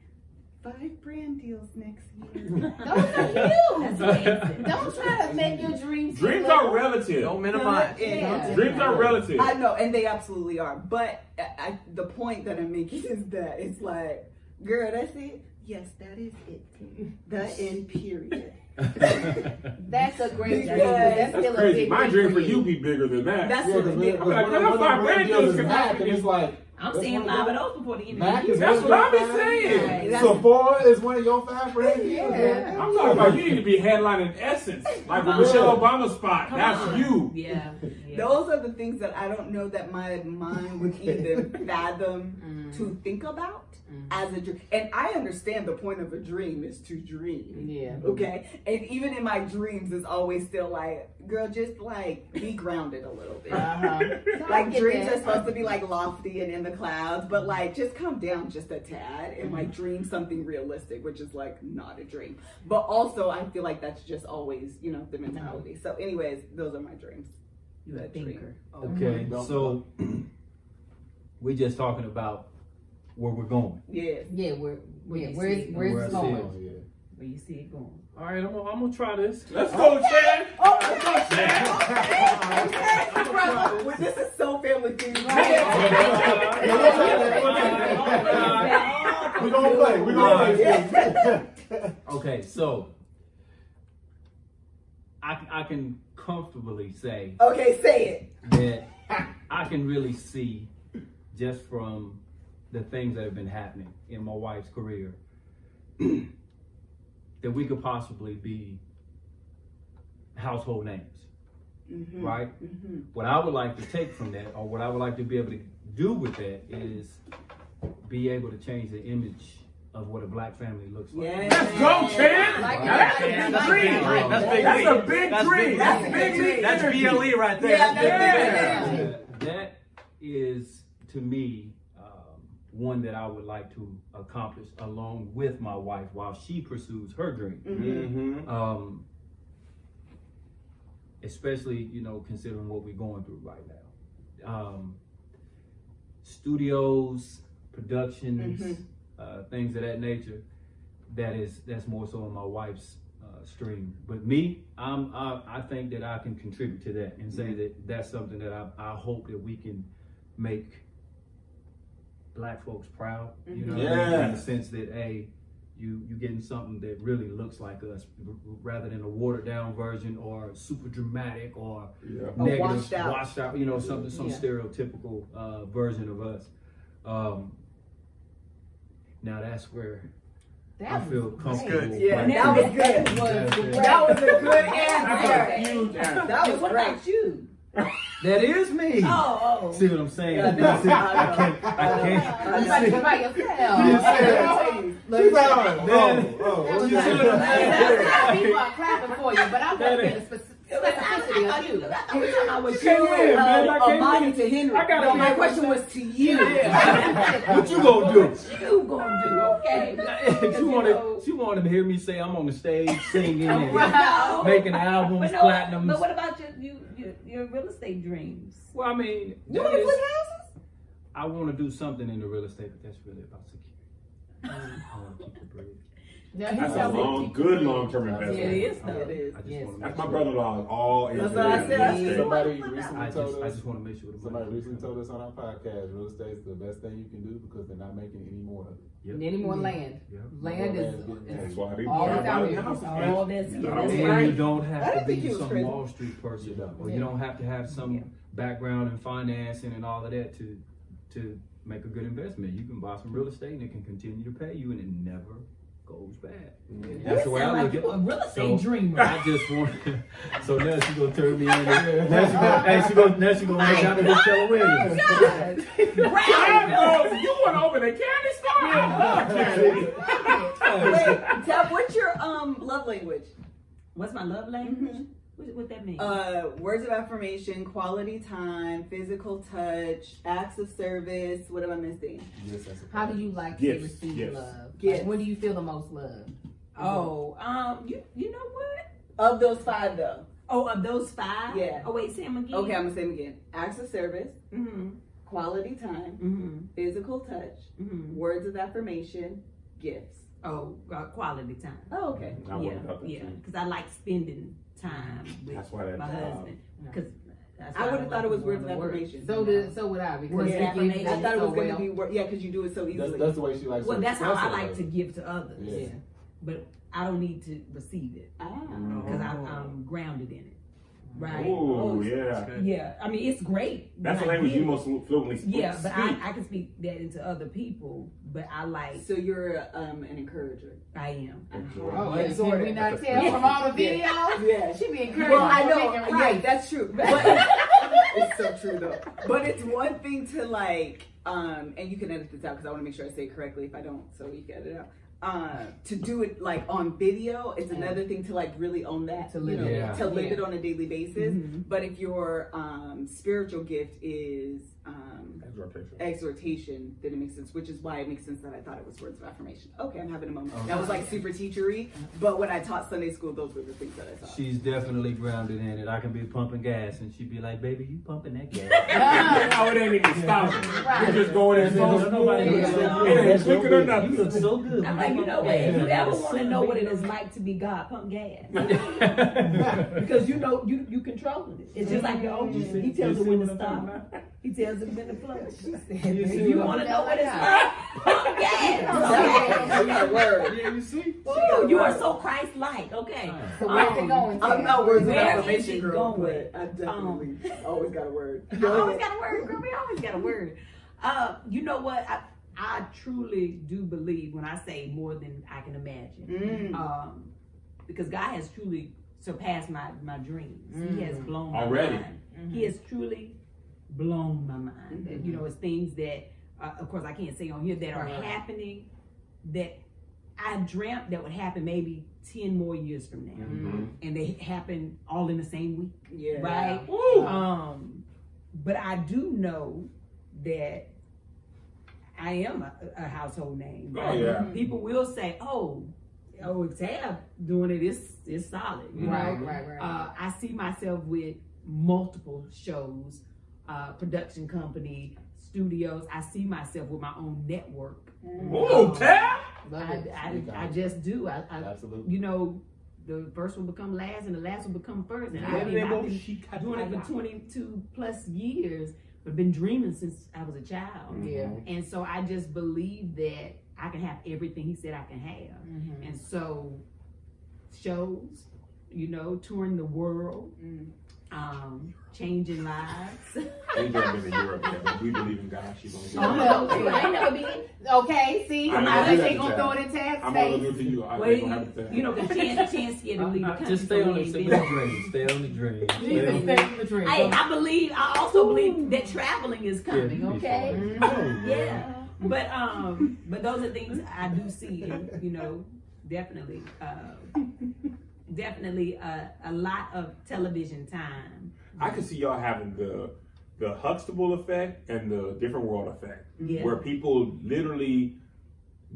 five brand deals next year. Those are huge. fancy. Don't try to make your dreams. Dreams are relative. Don't minimize. Yeah. Dreams are relative. I know, and they absolutely are. But I, I, the point that I'm making is that it's like, girl, that's it. Yes, that is it. The end. Period. That's a great dream. Because- That's, That's still a crazy. big My dream dream for for you. you be bigger than that. That's Yeah, what because it is. I'm like, can I find brand deals? is Mac, and it's like I'm that's seeing one five of of those before the end Mac of the year. That's what I your be saying. That's- Sephora is one of your five brand deals. Yeah. I'm talking about you need to be headlining Essence, like with Michelle Obama spot. Come That's on. you. Yeah. yeah. Those are the things that I don't know that my mind would even fathom to mm. think about mm. as a dream. And I understand the point of a dream is to dream. Yeah. Okay. And even in my dreams, it's always still like, girl, just like be grounded a little bit. Uh-huh. Like dreams are supposed to be like lofty and in the clouds, but like just come down just a tad and like dream something realistic, which is like not a dream. But also, I feel like that's just always, you know, the mentality. So, anyways, those are my dreams. You a That dream. thinker. Okay, so we're just talking about where we're going. Yeah. Yeah, we're, yeah, you where's, where's Where I going? it. Oh, yeah. Where you see it going. All right, I'm gonna, I'm gonna try this. Let's go, Chad. Let's go, Chad. Well, this is so family themed. We gonna play. We gonna play. Okay, so I, I can comfortably say Okay, say it. that I can really see just from the things that have been happening in my wife's career that we could possibly be household names, right? What I would like to take from that, or what I would like to be able to do with that, is be able to change the image of what a black family looks like. Yeah. Let's go, Chad. Like Now, that's a big Like dream. that. That's big That's a big That's dream. big That's big league. That's. BLE right there. Yeah, That's that's big big. Uh, that is to me one that I would like to accomplish along with my wife while she pursues her dream. Mm-hmm. Um, especially you know considering what we're going through right now. Um, studios, productions, Mhm. uh, things of that nature. That is that's more so on my wife's uh, stream. But me, I'm I, I think that I can contribute to that and say that that's something that I, I hope that we can make black folks proud. You know, Yeah. in the sense that hey, you you getting something that really looks like us rather than a watered down version or super dramatic or Yeah. negative, washed out. washed out, you know, something some Yeah. stereotypical uh, version of us. Um, now that's where I That feel was comfortable. good. Yeah, that was good. That was That's it. great. That was a good That's a answer. huge answer. That was what great. about you? That is me. Oh, oh. See what I'm saying? Yeah, no, See, I I can't. I can't. about to be by She yourself. she's me like, tell oh, you. oh, oh, That was okay. good. People are clapping for you, but I'm That looking is- at the spec- specificity of you. We talking about what you in, man. Uh, I came Bonnie in. to Henry. I gotta no, my question was to you. what you gonna do? you gonna do, okay? she wanted. She wanted to hear me say I'm on the stage singing and making albums, But no, platinums. But what about your you, your, your real estate dreams? well, I mean, You want to flip houses? I want to do something in the real estate, but that's really about security. I want to keep the bread. Yeah, That's a long, good long-term investment. Yeah, it is I, though. It is. Yes. That's my brother-in-law is all in That's what I real said. I estate. said, Somebody recently I told just, I just want to make sure Somebody recently told us on our podcast, real estate is the best thing you can do because they're not making any more of it. Yep. Any more mm-hmm. land? Yep. Land is, That's is why they all drive that's out here. All this, yeah, Yeah. that's And right. you don't have to be some crazy. Wall Street person, You don't. or you don't have to have some background in financing and all of that to to make a good investment. You can buy some real estate and it can continue to pay you, and it never goes bad. That's the way sound I like look you a at it. real estate So, dreamer. I just want. so now she gonna turn me in. Now she gonna, hey, she gonna, now she gonna make out to Miss Keller Williams. Oh, you want to open a candy store? I. Wait, Tab, what's your um love language? What's my love language? What, what that mean? Uh, words of affirmation, quality time, physical touch, acts of service. What am I missing? Yes, How do you like to receive gifts. love? Gifts. Like, when do you feel the most love? oh, um, you you know what? Of those five, though. Oh, of those five? Yeah. Oh wait, say them again. Okay, I'm gonna say them again. Acts of service, Mm-hmm. quality time, Mm-hmm. physical touch, Mm-hmm. words of affirmation, gifts. Oh, uh, quality time. Oh, okay. I yeah, would've thought that yeah. Because I like spending time with That's why that my job. husband. Because I would have thought it was words of affirmation. So did so would I because Words it affirmation. you I thought it was so going to well. be wor- yeah, because you do it so easily. that's the way she likes Well, that's how I like it. to give to others. Yeah. But I don't need to receive it ah. because I'm grounded in it. Right? Ooh, yeah. Yeah. I mean, it's great. That's the language you most fluently speak. Yeah, but I, I can speak that into other people. But I like. So you're um, an encourager. I am. Oh, Yeah, can sort we of. not tell from all the videos? Yeah. She be encouraging. Well, I know. making Yeah, right. that's true. But it's so true though. But it's one thing to like, um, and you can edit this out because I want to make sure I say it correctly. If I don't, so you can edit it out. Uh, to do it like on video, it's another thing to like really own that. To you live know, it. Yeah. to live Yeah. it on a daily basis. Mhm. But if your um, spiritual gift is um, Exhortation. exhortation, then it makes sense. Which is why it makes sense that I thought it was words of affirmation. Okay, I'm having a moment. Oh. That was like super teachery. But when I taught Sunday school, those were the things that I taught. She's definitely grounded in it. I can be pumping gas, and she'd be like, "Baby, you pumping that gas?" no, it ain't even stopping. Right. You're just going in so Nobody- nobody smooth. It ain't good. clicking or You look so good. I'm like, you know what? If you ever want to know what it is like to be God, pump gas. because you know you you controlling it. It's just like your old You see- He tells you it when to stop. He tells it when to flush. You see If you what want to know what it's like, pump gas. You got word. Yeah, you see? Ooh, you are so Christ-like. Okay. So where's it Um, going? I'm not words of Where is affirmation it girl, going? but I definitely always got a word. I always got a word, girl. We always got a word. Uh, you know what? I, I truly do believe when I say more than I can imagine. Mm. Um, because God has truly surpassed my, my dreams. He has blown my Already. mind. He has truly blown my mind. And, you know, it's things that, uh, of course, I can't say on here that are Right. happening that I dreamt that would happen maybe 10 more years from now. Mhm. And they happen all in the same week Yeah. right? Woo. Um, but I do know that I am a, a household name. Oh, yeah. People will say, "Oh, oh, Tab doing it is is solid." You Right, know, right, right. uh, I see myself with multiple shows, uh, production company, studios. I see myself with my own network. Ooh, Tab. Love I. I, I just do. I, I Absolutely. you know, the first will become last, and the last will become first. And Yeah, I've been, I've been she doing it for 22 plus years, but been dreaming since I was a child. Yeah. And so I just believe that I can have everything he said I can have. Mhm. And so shows, you know, touring the world, Mm. Um, changing lives. Angel been in Europe yet, but we believe in God. She's gonna no, okay. I ain't never been. Okay, see, I I, know, I I think do they that gonna throw it in Tab's I'm gonna face. look to you. I Well, ain't gonna have to you, you know, because chance, chance scared to leave the country. Just stay on the, ain't stay on the dream. Stay on the dream. Stay on the dream. Hey, I believe. I also believe that traveling is coming. Yeah, okay. you'll be. Yeah, but um, but those are things I do see, and you know, definitely, uh, definitely uh, a lot of television time. I could see y'all having the the Huxtable effect and the different world effect, Yeah. where people literally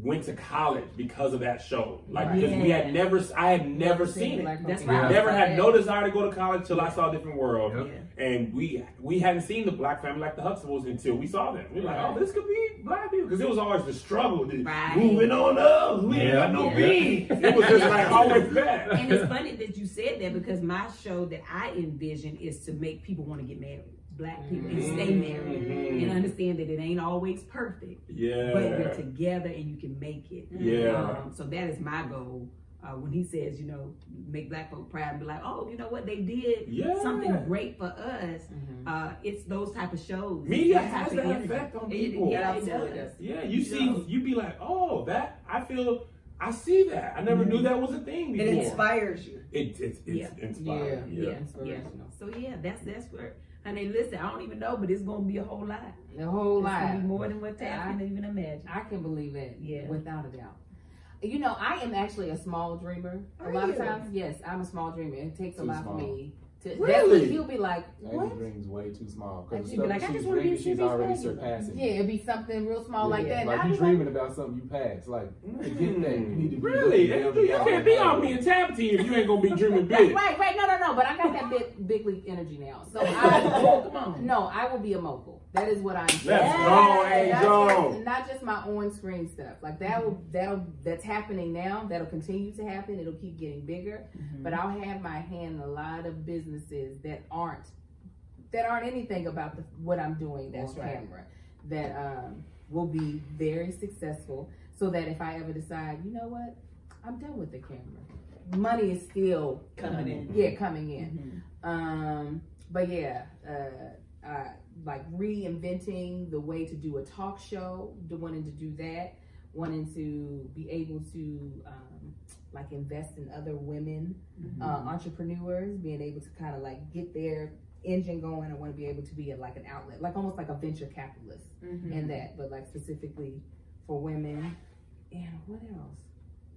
went to college because of that show. Like Right. because we had never, I had never seen it. Black That's folk. right. Never had no desire to go to college till I saw a Different World, Yep. Yeah. and we we hadn't seen the black family like the Huxtables until we saw them. We were like, oh, Right. oh, this could be black people because it was always the struggle, the Right. moving on up. We ain't got no Yeah. beans. It was just like always that. And it's funny that you said that because my show that I envision is to make people want to get married, black people, and stay married, Mhm. and understand that it ain't always perfect, Yeah. but you're together and you can make it. Yeah. Um, so that is my goal. Uh, when he says, you know, make black folk proud and be like, oh, you know what, they did Yeah. something great for us. Uh, it's those type of shows. Media That has type of that energy. effect on It- people. yeah, It it does. does. Yeah, you You see, know? you be like, oh, that I feel, I see that. I never knew that was a thing It inspires you. It, it's it's Yeah. inspiring. Yeah. Yeah. Yeah, yeah. So yeah, that's that's where. Honey, listen, I don't even know, but it's gonna be a whole lot. A whole It's gonna be lot. more than what Tab can even imagine. I can believe it. Yeah. Without a doubt. You know, I am actually a small dreamer. Are a lot of times, yes, I'm a small dreamer. It takes a lot small. for me to. Really? Definitely, he'll be like, Angie "What?" dreams way too small. Like, Because the be like, "I she's just wanna be she's already regular." surpassing. Yeah, it'd be something real small Yeah. like that. Like I'd you be dreaming about something you passed. Like, forget that. You need to be Really? you can't be on me and Tab team if you ain't gonna be dreaming big. right, right. No, no, no. But I got that big, big league energy now. So I, Oh, come on. no, I will be a mogul. That is what I'm. Let's go, Angel. And not just my on-screen stuff. Like that will that'll that's happening now. That'll continue to happen. It'll keep getting bigger. But I'll have my hand in a lot of businesses that aren't that aren't anything about the, what I'm doing that's That's right. camera. That um, will be very successful. So that if I ever decide, you know what, I'm done with the camera. Money is still Coming in. Yeah, coming in. Um, but yeah, uh, uh, like reinventing the way to do a talk show, the wanting to do that, wanting to be able to um, like invest in other women uh, entrepreneurs, being able to kind of like get their engine going. I want to be able to be a, like an outlet, like almost like a venture capitalist in that, but like specifically for women. And what else?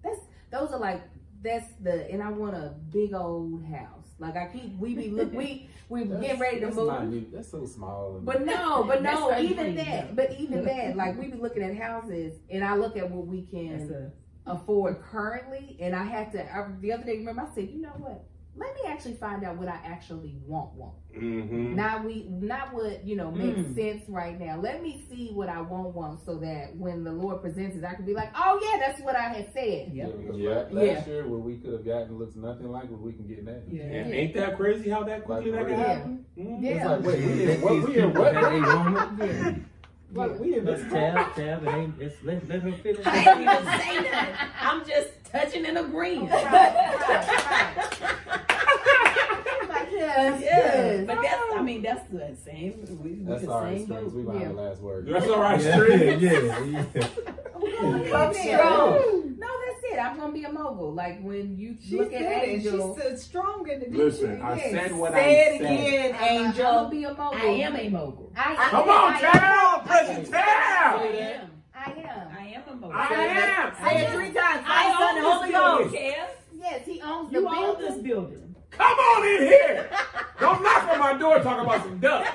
That's those are like that's the and I want a big old house. Like I keep we be look we we get ready to that's move. not new. That's so small. But no, but no, even that, but even that, like we be looking at houses, and I look at what we can a- afford currently, and I have to. I, the other day, remember, I said, you know what? Let me actually find out what I actually want. Want Mm-hmm. not we, not what you know makes Mm. sense right now. Let me see what I want. Want so that when the Lord presents it, I can be like, oh yeah, that's what I had said. Yeah, Yep. because Yeah. last year what we could have gotten looks nothing like what we can get now. Yeah. And ain't that crazy how that quickly that can Yeah. happen? Mhm. Yeah. It's like, wait, we in what? We in what? Yeah. Like, we in this tab, tab, it ain't, it's, let, let her finish. I ain't even say nothing. I'm just touching and agreeing. Like, yes, Yeah, yes. but that's I mean that's the same. We, we That's the all right, same Strings. boat. We gonna Yeah. the last word. That's all right, Yeah, Street. yeah, yeah. Come strong. No, that's it. I'm gonna be a mogul. Like when you She look at. Angel. She stood strong in the Listen, I Yes. said what Say I it said. again, I'm gonna Angel. be a mogul. I am a mogul. I, Come I, on, I, Tab! Press the I am. I am. I am a mogul. I am! Say it three times. I Father, Son, and own Holy this building, Ghost. Yes, he owns the You own this building. Come on in here! Don't knock on my door talking about some ducks.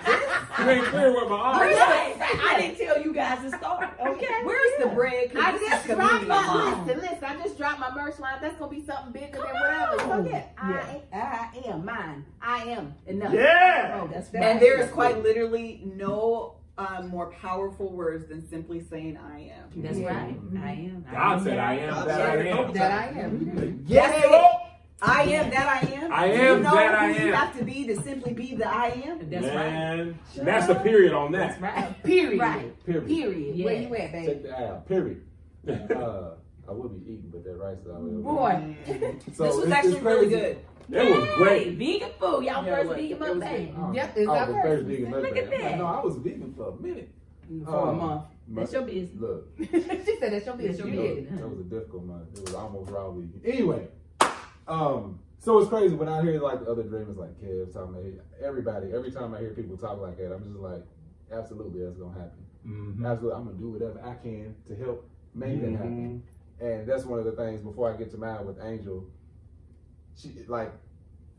You ain't clear with my eyes. I, I didn't tell you guys to start. Okay. Where's the bread? I just dropped communion. my listen, listen. I just dropped my merch line. That's gonna be something bigger than whatever. So on. yeah, Yeah. I, I am mine. I am enough. Yeah! Oh, that's right. And there is quite literally no um, more powerful words than simply saying "I am." That's Yeah. right. I am. God said I am that I am. That I am. Yes, Lord. I am that I am. I am you know that I who You am. have to be to simply be the I am. That's right. Man, that's the period on that. That's right. Period. Right. Period. Period. Where Yeah. you at, baby? Take the L. Period. uh, I would be eating, but that rice is always Boy. So this was it's- actually it's really good. That was great. Vegan food. Y'all Yeah, first vegan it was mukbang. good. Oh, Yep, it's our first. first vegan Look at I'm like, that. No, I was vegan for a minute. For a Um, month. That's your business. Look, she said that's your business. That's You your did business. that was a difficult month. It was almost raw vegan. Anyway, um, so it's crazy when I hear like the other dreamers like Kev talking about everybody. Every time I hear people talk like that, I'm just like, absolutely, that's gonna happen. Mhm. Absolutely, I'm gonna do whatever I can to help make that Mhm. happen. And that's one of the things before I get to mine with Angel. She like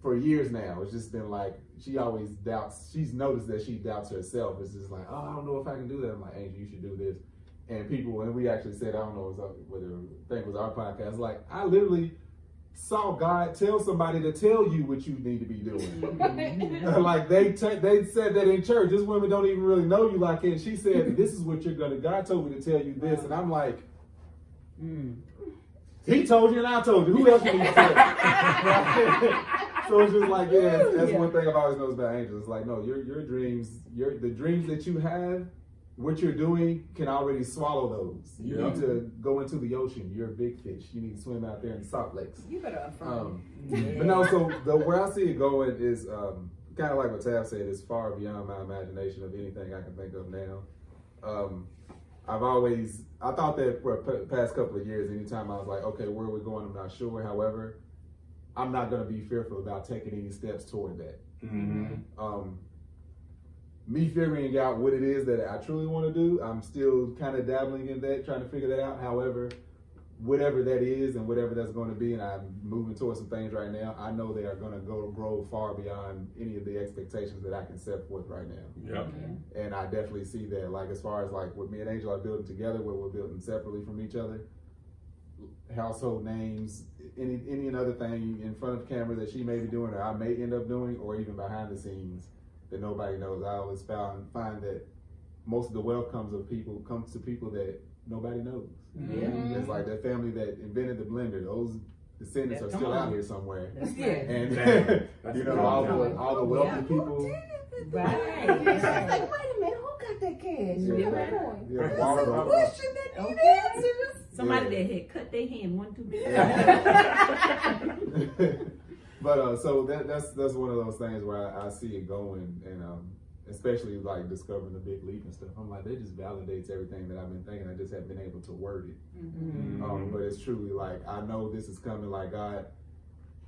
for years now, it's just been like she always doubts. She's noticed that she doubts herself. It's just like, oh, I don't know if I can do that. I'm like, Angel, you should do this. And people, and we actually said, I don't know whether I think it was our podcast. Like, I literally saw God tell somebody to tell you what you need to be doing. Mm-hmm. like they t- they said that in church. This women don't even really know you like it. She said, "This is what you're gonna." God told me to tell you this, and I'm like, mm. He told you, and I told you. Who else can you tell? so it's just like, yeah, that's, that's one thing I've always noticed about angels. It's like, no, your your dreams, your the dreams that you have, what you're doing can already swallow those. You Yeah. need to go into the ocean. You're a big fish. You need to swim out there in salt lakes. You better affirm. Um, but no, so the where I see it going is um, kind of like what Tab said. It's far beyond my imagination of anything I can think of now. Um, I've always I thought that for the past couple of years, anytime I was like, okay, where are we going? I'm not sure. However, I'm not going to be fearful about taking any steps toward that. Mm-hmm. Um, me figuring out what it is that I truly want to do, I'm still kind of dabbling in that, trying to figure that out. However, whatever that is and whatever that's going to be, and I'm moving towards some things right now, I know they are going to go grow far beyond any of the expectations that I can set forth right now. Yep. And I definitely see that, like as far as like what me and Angel are building together, where we're building separately from each other, household names, any any other thing in front of camera that she may be doing or I may end up doing, or even behind the scenes that nobody knows. I always found find that most of the wealth comes of people comes to people that nobody knows. Mhm. It's like that family that invented the blender. Those descendants are still on. out here somewhere. That's Yeah. And That's you know all the all the wealthy Yeah. people. Right. Like, wait a minute, who got that cash? Yeah. Where that? Yeah, That's all a question that need Okay. answers. Somebody Yeah. that had cut their hand one too big. but uh, so that that's that's one of those things where I, I see it going, and um, especially like discovering the big leap and stuff. I'm like, that just validates everything that I've been thinking. I just haven't been able to word it. Mm-hmm. Um, but it's truly like I know this is coming. Like God,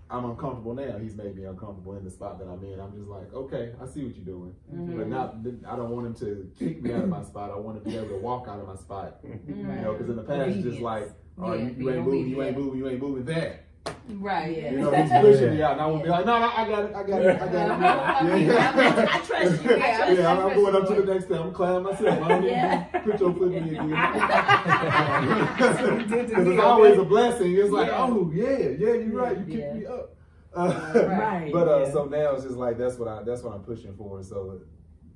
I'm uncomfortable now. He's made me uncomfortable in the spot that I'm in. I'm just like, okay, I see what you're doing, but not. I don't want him to kick me out of my spot. I want him to be able to walk out of my spot. You know, because in the past it's just like, oh, Yeah, you, you ain't moving, you ain't moving, you ain't moving that. Right. Yeah. You know, he's pushing me out, and I won't be like, no, no, I got it, I got it, I got it. Yeah. I trust you. I Yeah. trust Yeah, I'm, you. I'm going up to the next step. I'm climbing myself. I don't need Yeah. you put your foot in me again. Because it's always a blessing. It's like, Yeah. oh yeah, yeah, you're right. You Yeah. kicked me up. Uh, Right, But uh, yeah. so now it's just like that's what I that's what I'm pushing for. So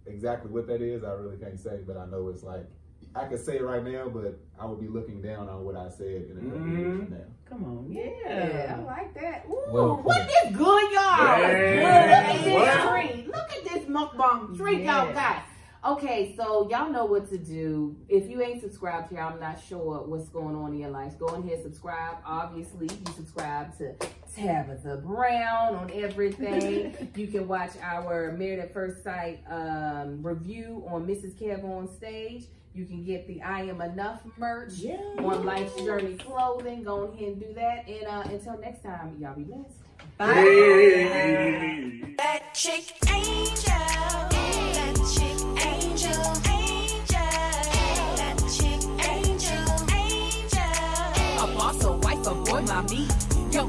exactly what that is, I really can't say. But I know it's like I could say it right now, but I would be looking down on what I said in a couple of years from now. Come on, Yeah, yeah. I like that. Ooh, Well what is good, y'all? Yeah. Look at this What? tree. Look at this mukbang tree y'all Yeah. got. Okay, so y'all know what to do. If you ain't subscribed here, I'm not sure what's going on in your life. Go ahead, subscribe. Obviously, you subscribe to Tabitha Brown on everything. you can watch our Married at First Sight um, review on Mrs. Kev on stage. You can get the I Am Enough merch Yeah. on Life's Journey clothing. Go ahead and do that. And uh, until next time, y'all be blessed. Hey. That chick angel. That chick angel. Angel. That chick angel. Angel. A boss, a wife, a boy, mommy. Yo,